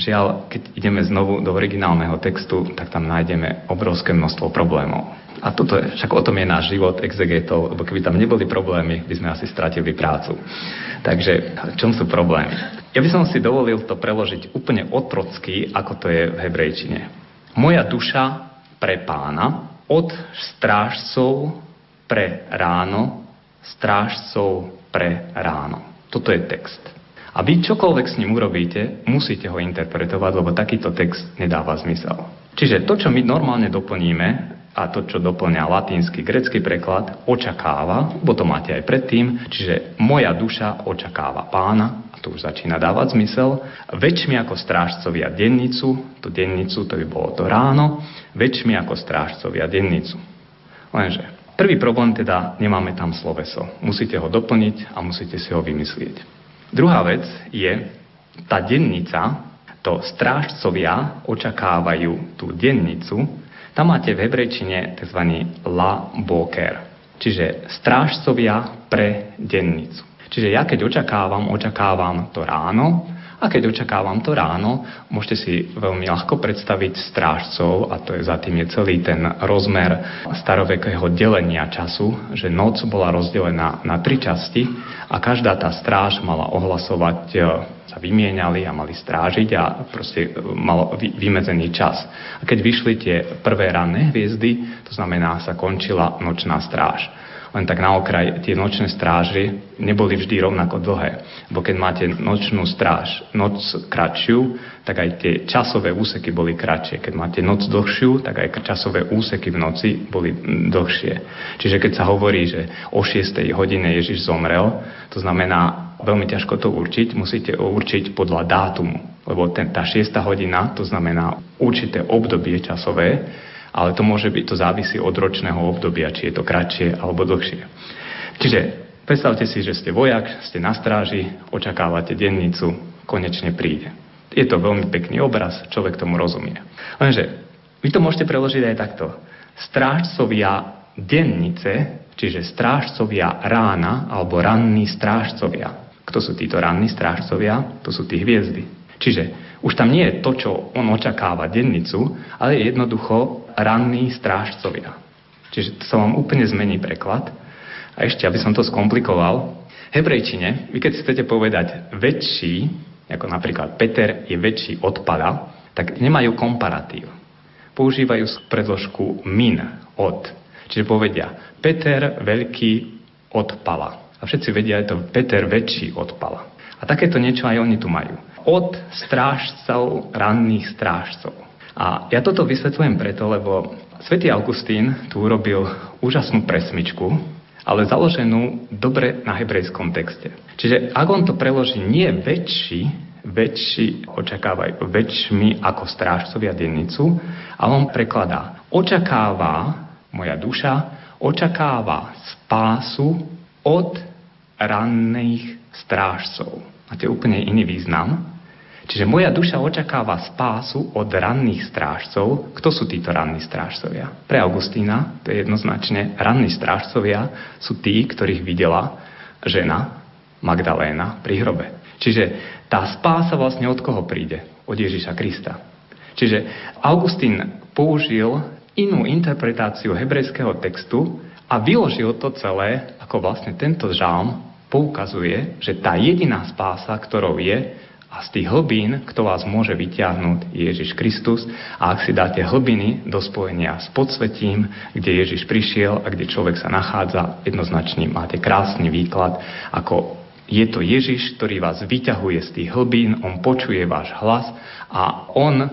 G: Žiaľ, keď ideme znovu do originálneho textu, tak tam nájdeme obrovské množstvo problémov. A toto je, však o tom je náš život exegetov, lebo keby tam neboli problémy, by sme asi stratili prácu. Takže v čom sú problémy? Ja by som si dovolil to preložiť úplne otrocky, ako to je v hebrejčine. Moja duša pre pána, od strážcov pre ráno, strážcov pre ráno. Toto je text. A vy čokoľvek s ním urobíte, musíte ho interpretovať, lebo takýto text nedáva zmysel. Čiže to, čo my normálne doplníme, a to, čo doplňa latínsky, grecký preklad, očakáva, bo to máte aj predtým, čiže moja duša očakáva pána, a to už začína dávať zmysel, väčšmi ako strážcovia dennicu, to dennicu, to by bolo to ráno, väčšmi ako strážcovia dennicu. Lenže prvý problém teda, nemáme tam sloveso. Musíte ho doplniť a musíte si ho vymyslieť. Druhá vec je, tá dennica, to strážcovia očakávajú tú dennicu, tam máte v hebrejčine tzv. la boker, čiže strážcovia pre dennicu. Čiže ja keď očakávam, očakávam to ráno, a keď očakávam to ráno, môžete si veľmi ľahko predstaviť strážcov, a to je za tým je celý ten rozmer starovekého delenia času, že noc bola rozdelená na tri časti a každá tá stráž mala ohlasovať e, sa vymieniali a mali strážiť a proste e, mal vymedzený čas. A keď vyšli tie prvé ranné hviezdy, to znamená, sa končila nočná stráž. Len tak na okraj, tie nočné stráže neboli vždy rovnako dlhé. Bo keď máte nočnú stráž, noc kratšiu, tak aj tie časové úseky boli kratšie. Keď máte noc dlhšiu, tak aj časové úseky v noci boli dlhšie. Čiže keď sa hovorí, že o 6. hodine Ježiš zomrel, to znamená, veľmi ťažko to určiť, musíte určiť podľa dátumu. Lebo ten, tá 6. hodina, to znamená určité obdobie časové, ale to môže byť, to závisí od ročného obdobia, či je to kratšie alebo dlhšie. Čiže predstavte si, že ste vojak, ste na stráži, očakávate dennicu, konečne príde. Je to veľmi pekný obraz, človek tomu rozumie. Lenže vy to môžete preložiť aj takto. Strážcovia dennice, čiže strážcovia rána alebo ranní strážcovia. Kto sú títo ranní strážcovia? To sú tí hviezdy. Čiže už tam nie je to, čo on očakáva dennicu, ale je jednoducho ranní strážcovia. Čiže to sa vám úplne zmení preklad. A ešte, aby som to skomplikoval, v hebrejčine, vy keď chcete povedať väčší, ako napríklad Peter je väčší od Pada, tak nemajú komparatív. Používajú predložku min, od. Čiže povedia Peter veľký od Pala. A všetci vedia, je to Peter väčší od Pala. A takéto niečo aj oni tu majú od strážcov, ranných strážcov. A ja toto vysvetľujem preto, lebo svätý Augustín tu urobil úžasnú presmičku, ale založenú dobre na hebrejskom texte. Čiže ak on to preloží nie väčší, väčší očakávajú väčšmi ako strážcovia dennicu, ale on prekladá očakáva moja duša, očakáva spásu od ranných strážcov. Máte úplne iný význam. Čiže moja duša očakáva spásu od ranných strážcov. Kto sú títo ranní strážcovia? Pre Augustína, to je jednoznačne, ranní strážcovia sú tí, ktorých videla žena Magdaléna pri hrobe. Čiže tá spása vlastne od koho príde? Od Ježiša Krista. Čiže Augustín použil inú interpretáciu hebrejského textu a vyložil to celé ako vlastne tento žalm poukazuje, že tá jediná spása, ktorou je, a z tých hlbín, kto vás môže vyťahnuť, je Ježiš Kristus. A ak si dáte hlbiny do spojenia s podsvetím, kde Ježiš prišiel a kde človek sa nachádza, jednoznačne máte krásny výklad, ako je to Ježiš, ktorý vás vyťahuje z tých hlbín, on počuje váš hlas a on,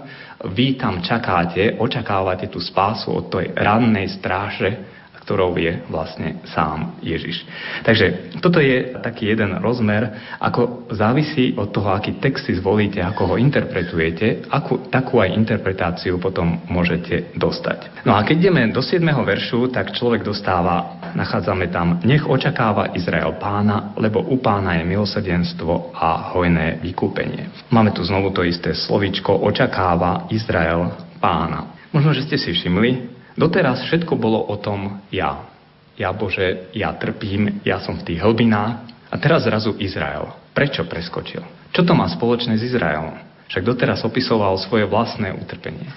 G: vy tam čakáte, očakávate tú spásu od tej rannej stráže, ktorou je vlastne sám Ježiš. Takže toto je taký jeden rozmer, ako závisí od toho, aký text si zvolíte, ako ho interpretujete, akú, takú aj interpretáciu potom môžete dostať. No a keď ideme do 7. veršu, tak človek dostáva, nachádzame tam, nech očakáva Izrael pána, lebo u pána je milosrdenstvo a hojné vykúpenie. Máme tu znovu to isté slovičko, očakáva Izrael pána. Možno, že ste si všimli, Doteraz všetko bolo o tom ja. Ja Bože, ja trpím, ja som v tých hlbinách. A teraz zrazu Izrael. Prečo preskočil? Čo to má spoločné s Izraelom? Však doteraz opisoval svoje vlastné utrpenie.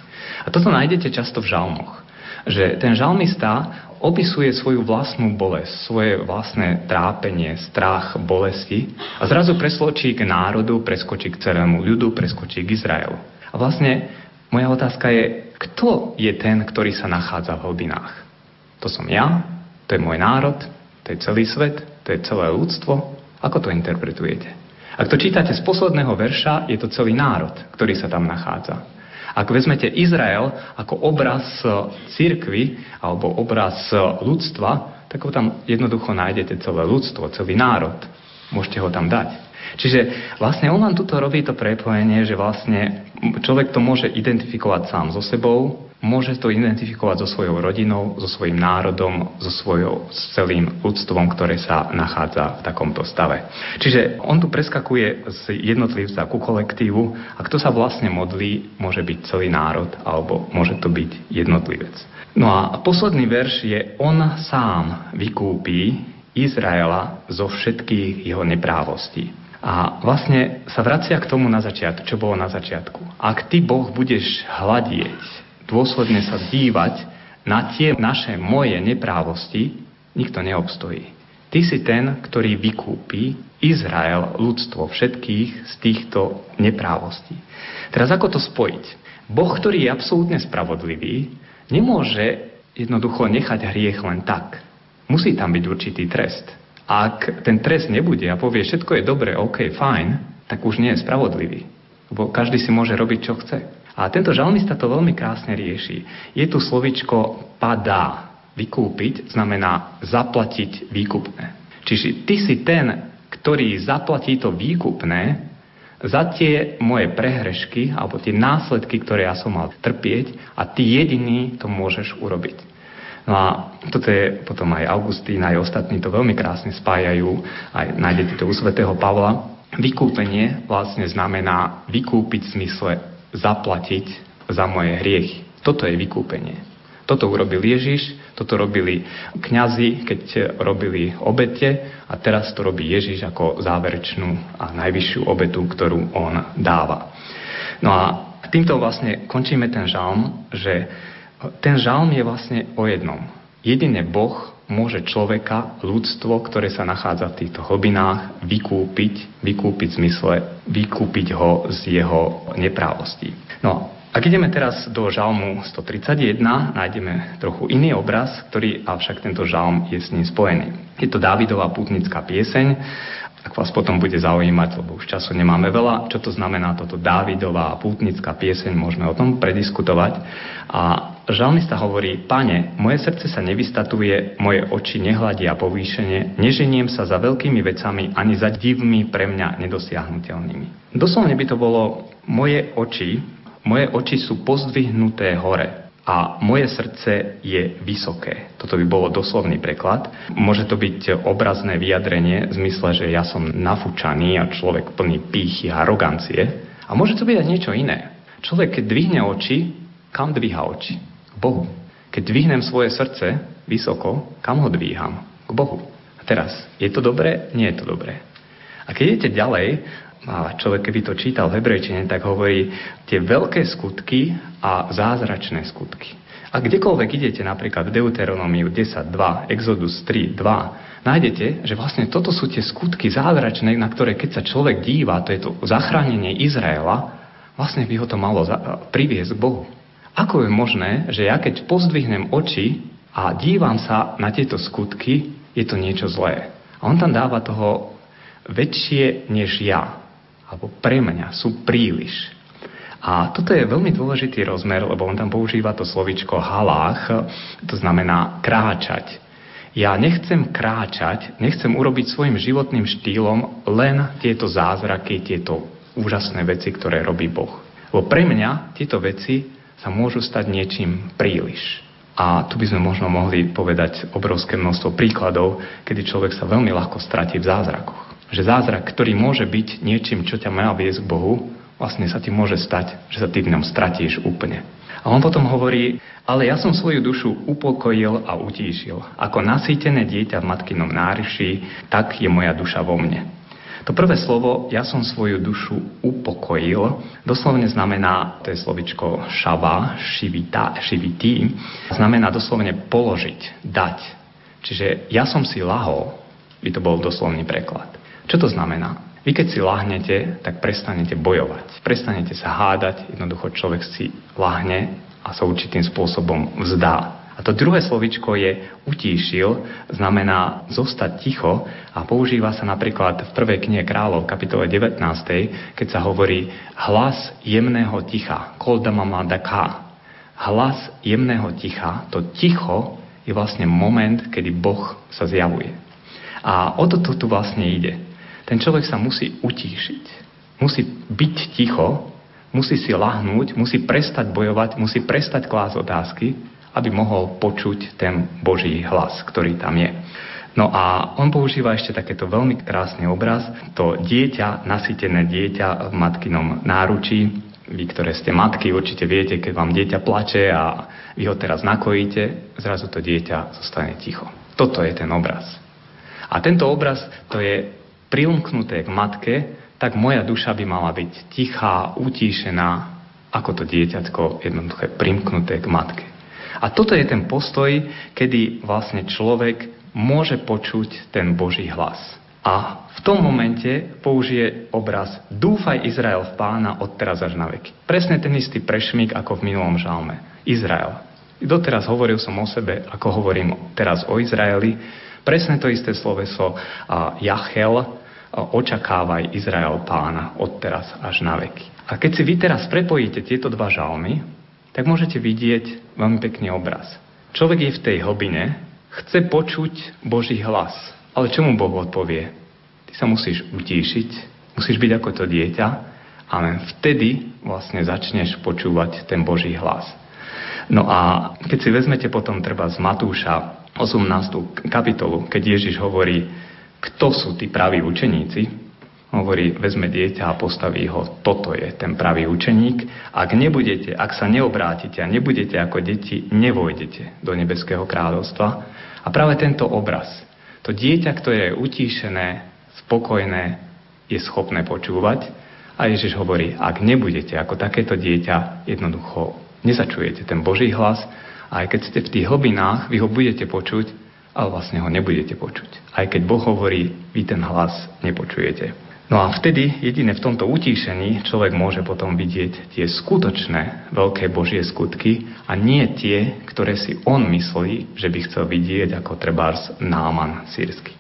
G: A toto nájdete často v žalmoch. Že ten žalmista opisuje svoju vlastnú bolesť, svoje vlastné trápenie, strach, bolesti a zrazu preskočí k národu, preskočí k celému ľudu, preskočí k Izraelu. A vlastne moja otázka je, kto je ten, ktorý sa nachádza v hlbinách? To som ja, to je môj národ, to je celý svet, to je celé ľudstvo. Ako to interpretujete? Ak to čítate z posledného verša, je to celý národ, ktorý sa tam nachádza. Ak vezmete Izrael ako obraz církvy alebo obraz ľudstva, tak ho tam jednoducho nájdete celé ľudstvo, celý národ. Môžete ho tam dať. Čiže vlastne on vám tuto robí to prepojenie, že vlastne človek to môže identifikovať sám so sebou, môže to identifikovať so svojou rodinou, so svojím národom, so svojou, s celým ľudstvom, ktoré sa nachádza v takomto stave. Čiže on tu preskakuje z jednotlivca ku kolektívu a kto sa vlastne modlí, môže byť celý národ alebo môže to byť jednotlivec. No a posledný verš je on sám vykúpi Izraela zo všetkých jeho neprávostí. A vlastne sa vracia k tomu na začiatku, čo bolo na začiatku. Ak ty, Boh, budeš hľadieť, dôsledne sa dívať na tie naše moje neprávosti, nikto neobstojí. Ty si ten, ktorý vykúpi Izrael, ľudstvo, všetkých z týchto neprávostí. Teraz ako to spojiť? Boh, ktorý je absolútne spravodlivý, nemôže jednoducho nechať hriech len tak. Musí tam byť určitý trest. Ak ten trest nebude a povie, všetko je dobré, OK, fajn, tak už nie je spravodlivý. Lebo každý si môže robiť, čo chce. A tento žalmista to veľmi krásne rieši. Je tu slovičko padá. Vykúpiť znamená zaplatiť výkupné. Čiže ty si ten, ktorý zaplatí to výkupné za tie moje prehrešky alebo tie následky, ktoré ja som mal trpieť a ty jediný to môžeš urobiť. No a toto je potom aj Augustín, aj ostatní to veľmi krásne spájajú, aj nájdete to u svätého Pavla. Vykúpenie vlastne znamená vykúpiť v zmysle zaplatiť za moje hriechy. Toto je vykúpenie. Toto urobil Ježiš, toto robili kňazi, keď robili obete a teraz to robí Ježiš ako záverečnú a najvyššiu obetu, ktorú on dáva. No a týmto vlastne končíme ten žalm, že ten žalm je vlastne o jednom. Jedine Boh môže človeka, ľudstvo, ktoré sa nachádza v týchto hlbinách, vykúpiť, vykúpiť v zmysle, vykúpiť ho z jeho neprávostí. No, ak ideme teraz do žalmu 131, nájdeme trochu iný obraz, ktorý avšak tento žalm je s ním spojený. Je to Dávidová putnická pieseň, ak vás potom bude zaujímať, lebo už času nemáme veľa, čo to znamená toto Dávidová pútnická pieseň, môžeme o tom prediskutovať. A žalmista hovorí, pane, moje srdce sa nevystatuje, moje oči nehľadia povýšenie, neženiem sa za veľkými vecami ani za divmi pre mňa nedosiahnutelnými. Doslovne by to bolo, moje oči, moje oči sú pozdvihnuté hore a moje srdce je vysoké. Toto by bolo doslovný preklad. Môže to byť obrazné vyjadrenie v zmysle, že ja som nafúčaný a človek plný pýchy a arogancie. A môže to byť aj niečo iné. Človek, keď dvihne oči, kam dvíha oči? Bohu. Keď dvihnem svoje srdce vysoko, kam ho dvíham? K Bohu. A teraz, je to dobré? Nie je to dobré. A keď idete ďalej, a človek keby to čítal v hebrejčine, tak hovorí tie veľké skutky a zázračné skutky. A kdekoľvek idete, napríklad v Deuteronomiu 10.2, Exodus 3.2, nájdete, že vlastne toto sú tie skutky zázračné, na ktoré keď sa človek díva, to je to zachránenie Izraela, vlastne by ho to malo priviesť k Bohu. Ako je možné, že ja keď pozdvihnem oči a dívam sa na tieto skutky, je to niečo zlé. A on tam dáva toho väčšie než ja alebo pre mňa sú príliš. A toto je veľmi dôležitý rozmer, lebo on tam používa to slovičko halách, to znamená kráčať. Ja nechcem kráčať, nechcem urobiť svojim životným štýlom len tieto zázraky, tieto úžasné veci, ktoré robí Boh. Lebo pre mňa tieto veci sa môžu stať niečím príliš. A tu by sme možno mohli povedať obrovské množstvo príkladov, kedy človek sa veľmi ľahko stratí v zázrakoch. Že zázrak, ktorý môže byť niečím, čo ťa má viesť k Bohu, vlastne sa ti môže stať, že sa ty v ňom stratíš úplne. A on potom hovorí, ale ja som svoju dušu upokojil a utíšil. Ako nasýtené dieťa v matkinom náruši, tak je moja duša vo mne. To prvé slovo, ja som svoju dušu upokojil, doslovne znamená, to je slovičko šava, šivita, šivití, znamená doslovne položiť, dať. Čiže ja som si lahol, by to bol doslovný preklad. Čo to znamená? Vy keď si lahnete, tak prestanete bojovať. Prestanete sa hádať, jednoducho človek si lahne a sa určitým spôsobom vzdá. A to druhé slovičko je utíšil, znamená zostať ticho a používa sa napríklad v prvej knihe kráľov, kapitole 19, keď sa hovorí hlas jemného ticha, koldamamadaká. Hlas jemného ticha, to ticho je vlastne moment, kedy Boh sa zjavuje. A o toto tu vlastne ide ten človek sa musí utíšiť. Musí byť ticho, musí si lahnúť, musí prestať bojovať, musí prestať klásť otázky, aby mohol počuť ten Boží hlas, ktorý tam je. No a on používa ešte takéto veľmi krásny obraz, to dieťa, nasýtené dieťa v matkinom náručí. Vy, ktoré ste matky, určite viete, keď vám dieťa plače a vy ho teraz nakojíte, zrazu to dieťa zostane ticho. Toto je ten obraz. A tento obraz to je prilnknuté k matke, tak moja duša by mala byť tichá, utíšená, ako to dieťatko jednoduché primknuté k matke. A toto je ten postoj, kedy vlastne človek môže počuť ten Boží hlas. A v tom momente použije obraz Dúfaj Izrael v pána od teraz až na veky. Presne ten istý prešmík ako v minulom žalme. Izrael. Doteraz hovoril som o sebe, ako hovorím teraz o Izraeli. Presne to isté sloveso Jachel, očakávaj Izrael pána od teraz až na veky. A keď si vy teraz prepojíte tieto dva žalmy, tak môžete vidieť veľmi pekný obraz. Človek je v tej hlbine, chce počuť Boží hlas. Ale čo mu Boh odpovie? Ty sa musíš utíšiť, musíš byť ako to dieťa a len vtedy vlastne začneš počúvať ten Boží hlas. No a keď si vezmete potom treba z Matúša 18. kapitolu, keď Ježiš hovorí, kto sú tí praví učeníci, hovorí, vezme dieťa a postaví ho, toto je ten pravý učeník. Ak nebudete, ak sa neobrátite a nebudete ako deti, nevojdete do nebeského kráľovstva. A práve tento obraz, to dieťa, ktoré je utíšené, spokojné, je schopné počúvať. A Ježiš hovorí, ak nebudete ako takéto dieťa, jednoducho nezačujete ten Boží hlas a aj keď ste v tých hlbinách, vy ho budete počuť, ale vlastne ho nebudete počuť. Aj keď Boh hovorí, vy ten hlas nepočujete. No a vtedy, jedine v tomto utíšení, človek môže potom vidieť tie skutočné veľké Božie skutky a nie tie, ktoré si on myslí, že by chcel vidieť ako trebárs Náman sírsky.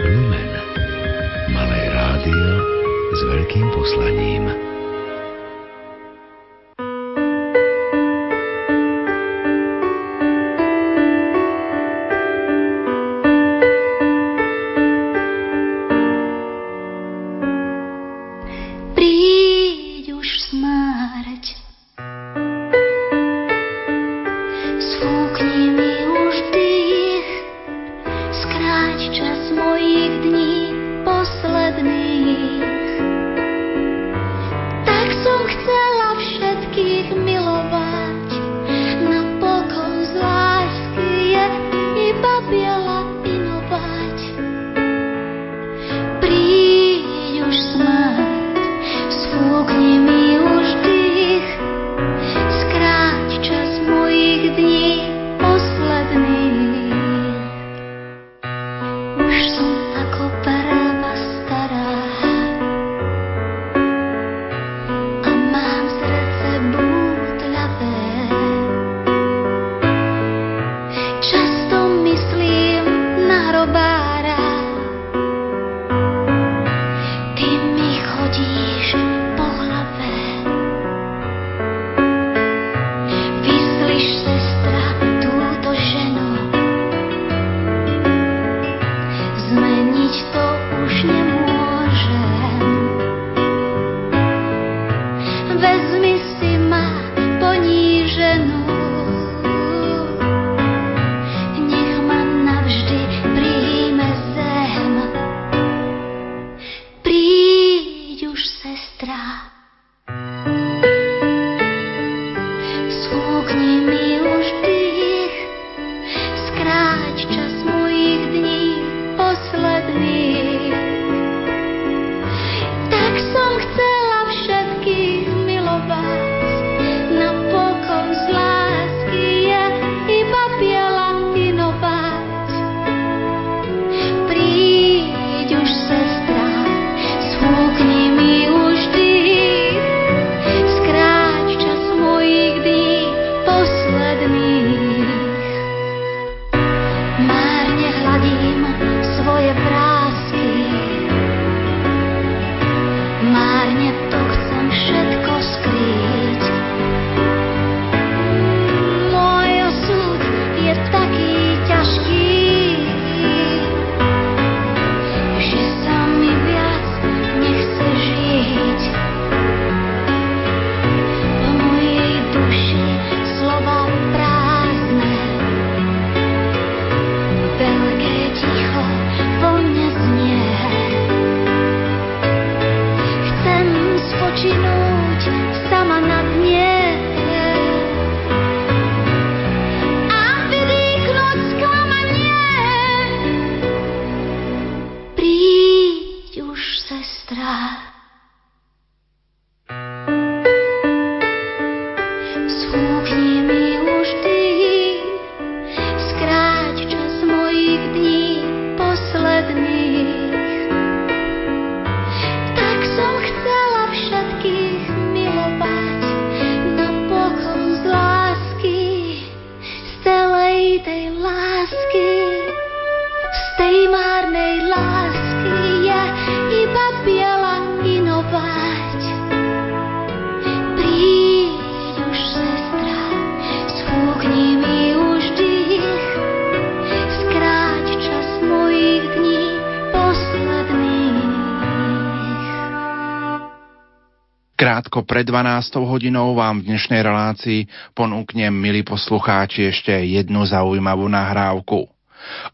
C: Lumen. Malé rádio s veľkým poslaním.
A: Pred 12 hodinou vám v dnešnej relácii ponúknem, milí poslucháči, ešte jednu zaujímavú nahrávku.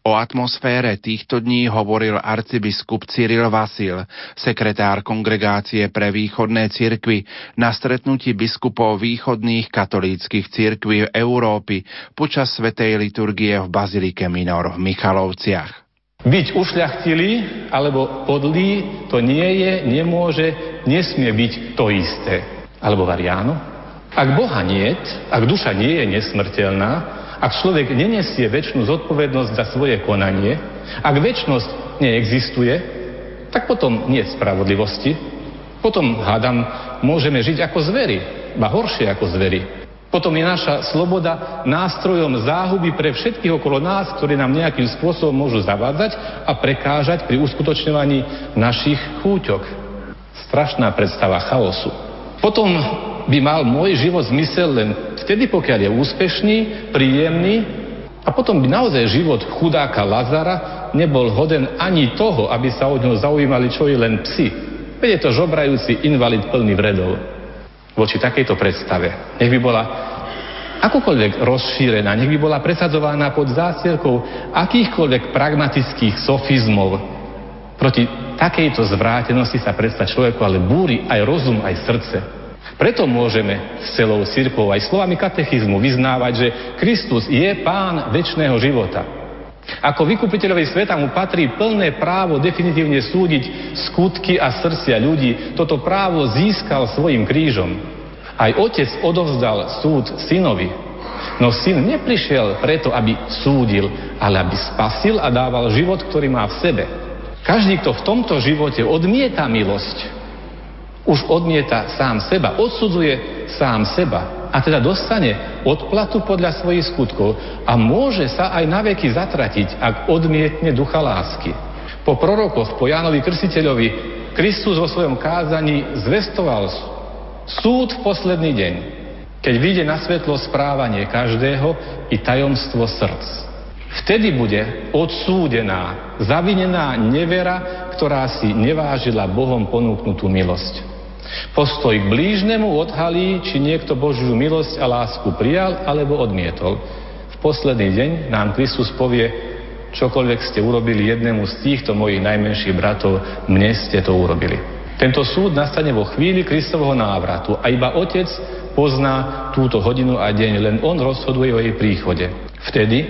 A: O atmosfére týchto dní hovoril arcibiskup Cyril Vasil, sekretár kongregácie pre východné cirkvy, na stretnutí biskupov východných katolíckých cirkví Európy počas svetej liturgie v Bazilike Minor v Michalovciach.
H: Byť ušľachtilý alebo podlý to nie je, nemôže, nesmie byť to isté. Alebo variáno? Ak Boha nie, ak duša nie je nesmrteľná, ak človek nenesie väčšinu zodpovednosť za svoje konanie, ak väčšnosť neexistuje, tak potom nie spravodlivosti. Potom, hádam, môžeme žiť ako zvery, ba horšie ako zvery. Potom je naša sloboda nástrojom záhuby pre všetkých okolo nás, ktorí nám nejakým spôsobom môžu zavádzať a prekážať pri uskutočňovaní našich chúťok. Strašná predstava chaosu. Potom by mal môj život zmysel len vtedy, pokiaľ je úspešný, príjemný a potom by naozaj život chudáka Lazara nebol hoden ani toho, aby sa od ňoho zaujímali čo i len psi. Veď je to žobrajúci invalid plný vredov voči takejto predstave. Nech by bola akokoľvek rozšírená, nech by bola presadzovaná pod zásielkou akýchkoľvek pragmatických sofizmov. Proti takejto zvrátenosti sa predsa človeku ale búri aj rozum, aj srdce. Preto môžeme s celou církou aj slovami katechizmu vyznávať, že Kristus je pán väčšného života. Ako vykupiteľovi sveta mu patrí plné právo definitívne súdiť skutky a srdcia ľudí. Toto právo získal svojim krížom. Aj otec odovzdal súd synovi. No syn neprišiel preto, aby súdil, ale aby spasil a dával život, ktorý má v sebe. Každý, kto v tomto živote odmieta milosť, už odmieta sám seba, odsudzuje sám seba a teda dostane odplatu podľa svojich skutkov a môže sa aj na veky zatratiť, ak odmietne ducha lásky. Po prorokoch, po Jánovi Krstiteľovi, Kristus vo svojom kázaní zvestoval súd v posledný deň, keď vyjde na svetlo správanie každého i tajomstvo srdc. Vtedy bude odsúdená, zavinená nevera, ktorá si nevážila Bohom ponúknutú milosť. Postoj k blížnemu odhalí, či niekto Božiu milosť a lásku prijal alebo odmietol. V posledný deň nám Kristus povie, čokoľvek ste urobili jednému z týchto mojich najmenších bratov, mne ste to urobili. Tento súd nastane vo chvíli Kristovho návratu a iba Otec pozná túto hodinu a deň, len On rozhoduje o jej príchode. Vtedy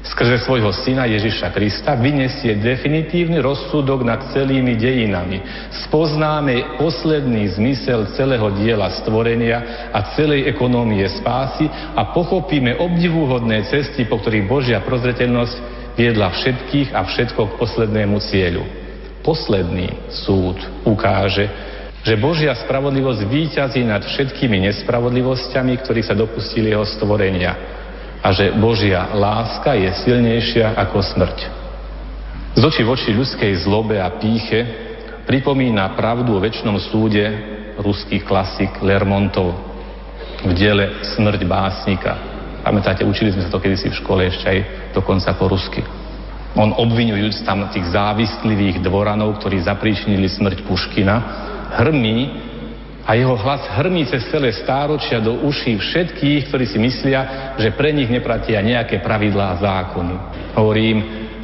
H: skrze svojho syna Ježiša Krista vyniesie definitívny rozsudok nad celými dejinami. Spoznáme posledný zmysel celého diela stvorenia a celej ekonómie spásy a pochopíme obdivuhodné cesty, po ktorých Božia prozreteľnosť viedla všetkých a všetko k poslednému cieľu. Posledný súd ukáže, že Božia spravodlivosť výťazí nad všetkými nespravodlivosťami, ktorých sa dopustili jeho stvorenia a že Božia láska je silnejšia ako smrť. Z oči voči ľudskej zlobe a píche pripomína pravdu o väčšnom súde ruských klasik Lermontov v diele Smrť básnika. Pamätáte, učili sme sa to kedysi v škole ešte aj dokonca po rusky. On obvinujúc tam tých závistlivých dvoranov, ktorí zapríčinili smrť Puškina, hrmí a jeho hlas hrmí cez celé stáročia do uší všetkých, ktorí si myslia, že pre nich nepratia nejaké pravidlá a zákony. Hovorím,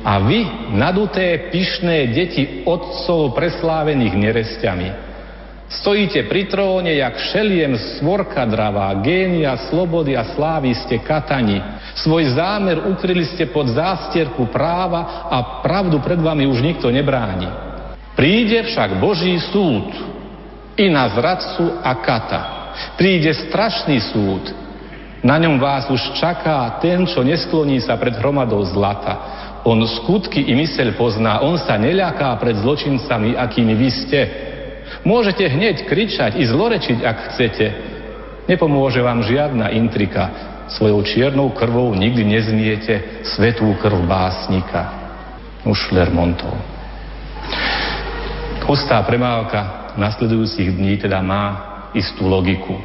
H: a vy, naduté, pyšné deti otcov preslávených neresťami, stojíte pri tróne, jak šeliem svorka dravá, génia, slobody a slávy ste katani. Svoj zámer ukryli ste pod zástierku práva a pravdu pred vami už nikto nebráni. Príde však Boží súd, i na zradcu a kata. Príde strašný súd. Na ňom vás už čaká ten, čo neskloní sa pred hromadou zlata. On skutky i myseľ pozná, on sa neľaká pred zločincami, akými vy ste. Môžete hneď kričať i zlorečiť, ak chcete. Nepomôže vám žiadna intrika. Svojou čiernou krvou nikdy nezmiete svetú krv básnika. Už Lermontov. Hustá premávka nasledujúcich dní teda má istú logiku.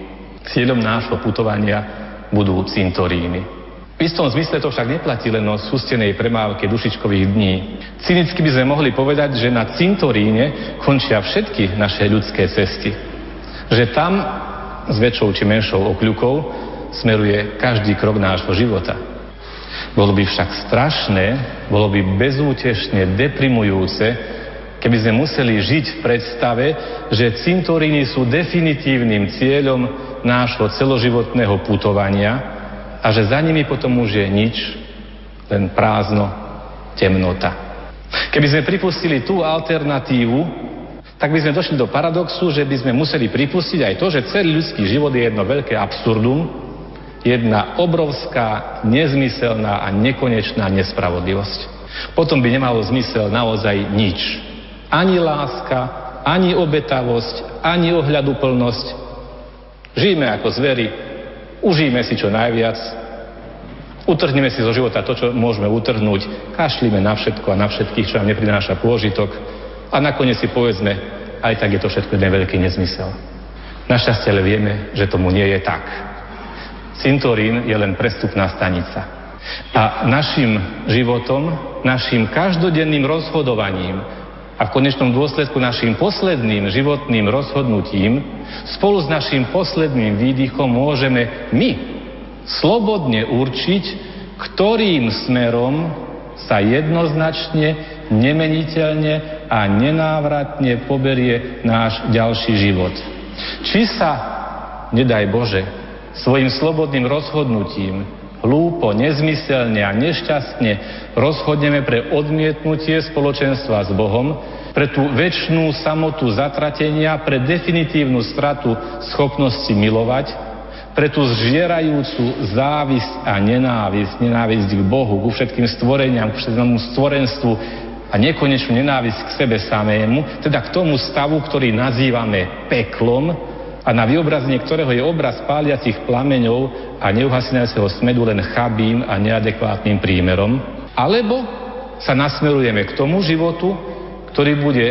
H: Cieľom nášho putovania budú cintoríny. V istom zmysle to však neplatí len o sústenej premávke dušičkových dní. Cynicky by sme mohli povedať, že na cintoríne končia všetky naše ľudské cesty. Že tam s väčšou či menšou okľukou smeruje každý krok nášho života. Bolo by však strašné, bolo by bezútešne deprimujúce, keby sme museli žiť v predstave, že cintoríny sú definitívnym cieľom nášho celoživotného putovania a že za nimi potom už je nič, len prázdno, temnota. Keby sme pripustili tú alternatívu, tak by sme došli do paradoxu, že by sme museli pripustiť aj to, že celý ľudský život je jedno veľké absurdum, jedna obrovská, nezmyselná a nekonečná nespravodlivosť. Potom by nemalo zmysel naozaj nič. Ani láska, ani obetavosť, ani ohľaduplnosť. Žijeme ako zveri, užijeme si čo najviac, utrhneme si zo života to, čo môžeme utrhnúť, kašlíme na všetko a na všetkých, čo nám neprináša pôžitok a nakoniec si povedzme, aj tak je to všetko jeden veľký nezmysel. Našťastie ale vieme, že tomu nie je tak. Cintorín je len prestupná stanica. A našim životom, našim každodenným rozhodovaním, a v konečnom dôsledku našim posledným životným rozhodnutím spolu s našim posledným výdychom môžeme my slobodne určiť, ktorým smerom sa jednoznačne, nemeniteľne a nenávratne poberie náš ďalší život. Či sa, nedaj Bože, svojim slobodným rozhodnutím hlúpo, nezmyselne a nešťastne rozhodneme pre odmietnutie spoločenstva s Bohom, pre tú väčšnú samotu zatratenia, pre definitívnu stratu schopnosti milovať, pre tú zžierajúcu závisť a nenávisť, nenávisť k Bohu, ku všetkým stvoreniam, ku všetkému stvorenstvu a nekonečnú nenávisť k sebe samému, teda k tomu stavu, ktorý nazývame peklom, a na vyobrazenie ktorého je obraz páliacich plameňov a neuhasínajúceho smedu len chabým a neadekvátnym prímerom, alebo sa nasmerujeme k tomu životu, ktorý bude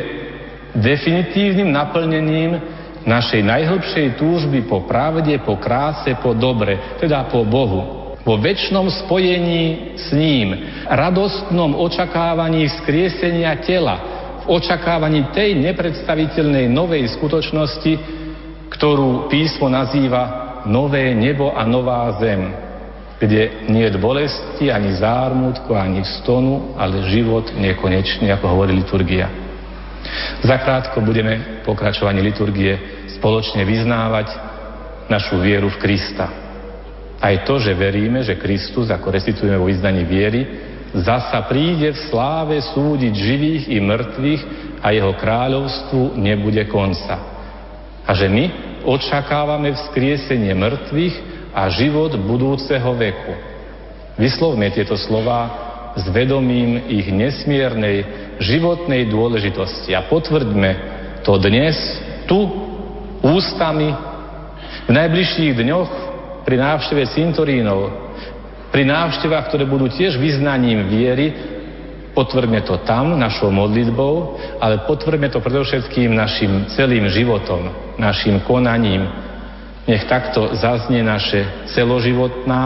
H: definitívnym naplnením našej najhlbšej túžby po pravde, po kráse, po dobre, teda po Bohu. Vo väčšnom spojení s ním, radostnom očakávaní vzkriesenia tela, v očakávaní tej nepredstaviteľnej novej skutočnosti, ktorú písmo nazýva nové nebo a nová zem, kde nie je bolesti, ani zármutku, ani stonu, ale život nekonečný, ako hovorí liturgia. Zakrátko budeme pokračovaní liturgie spoločne vyznávať našu vieru v Krista. Aj to, že veríme, že Kristus, ako recitujeme vo vyznaní viery, zasa príde v sláve súdiť živých i mŕtvych a jeho kráľovstvu nebude konca. A že my očakávame vzkriesenie mŕtvych a život budúceho veku. Vyslovme tieto slova s vedomím ich nesmiernej životnej dôležitosti a potvrďme to dnes tu ústami v najbližších dňoch pri návšteve cintorínov pri návštevách, ktoré budú tiež vyznaním viery, potvrďme to tam našou modlitbou, ale potvrďme to predovšetkým našim celým životom, našim konaním. Nech takto zaznie naše celoživotná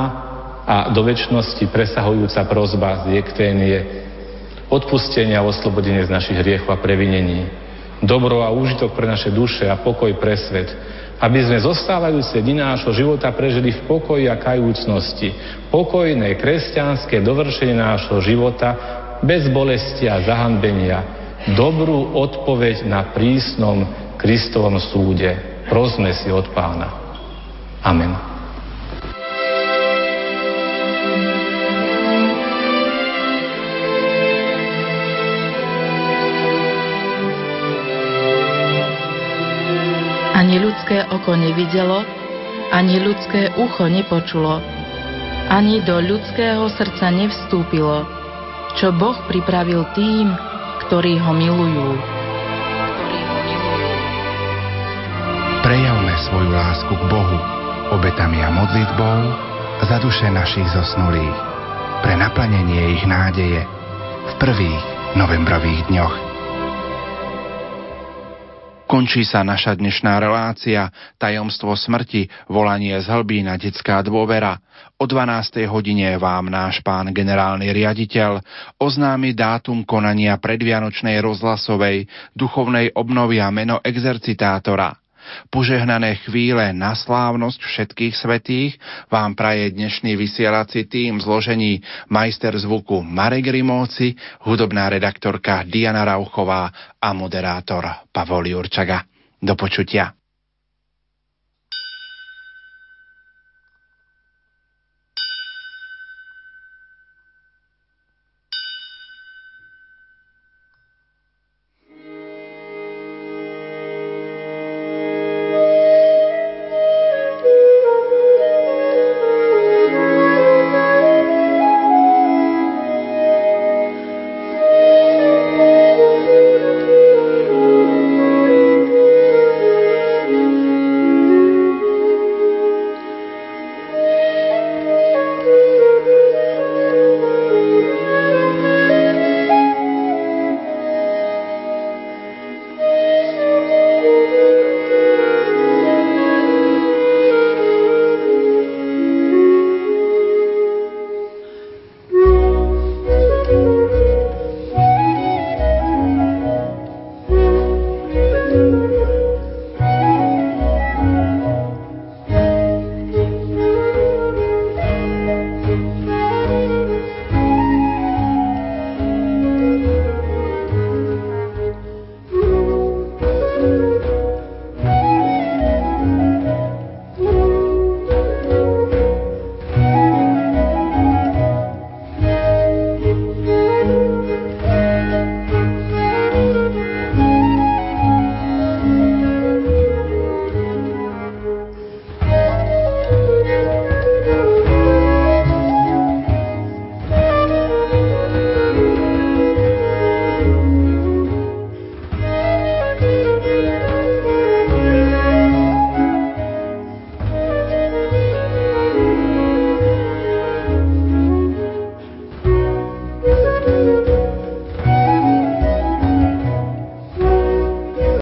H: a do väčšnosti presahujúca prozba z Jekténie, odpustenia a oslobodenie z našich hriechov a previnení, dobro a úžitok pre naše duše a pokoj pre svet, aby sme zostávajúce dni nášho života prežili v pokoji a kajúcnosti. Pokojné kresťanské dovršenie nášho života bez bolesti a zahanbenia. Dobrú odpoveď na prísnom Kristovom súde. Prosme si od pána. Amen.
I: Ani ľudské oko nevidelo, ani ľudské ucho nepočulo, ani do ľudského srdca nevstúpilo, čo Boh pripravil tým, ktorí ho milujú.
C: Prejavme svoju lásku k Bohu obetami a modlitbou za duše našich zosnulých, pre naplnenie ich nádeje v prvých novembrových dňoch.
A: Končí sa naša dnešná relácia Tajomstvo smrti, volanie z na detská dôvera. O 12. hodine vám náš pán generálny riaditeľ oznámi dátum konania predvianočnej rozhlasovej duchovnej obnovy a meno exercitátora – Požehnané chvíle na slávnosť všetkých svetých vám praje dnešný vysielací tým zložení majster zvuku Marek Rimóci, hudobná redaktorka Diana Rauchová a moderátor Pavol Jurčaga. Do počutia.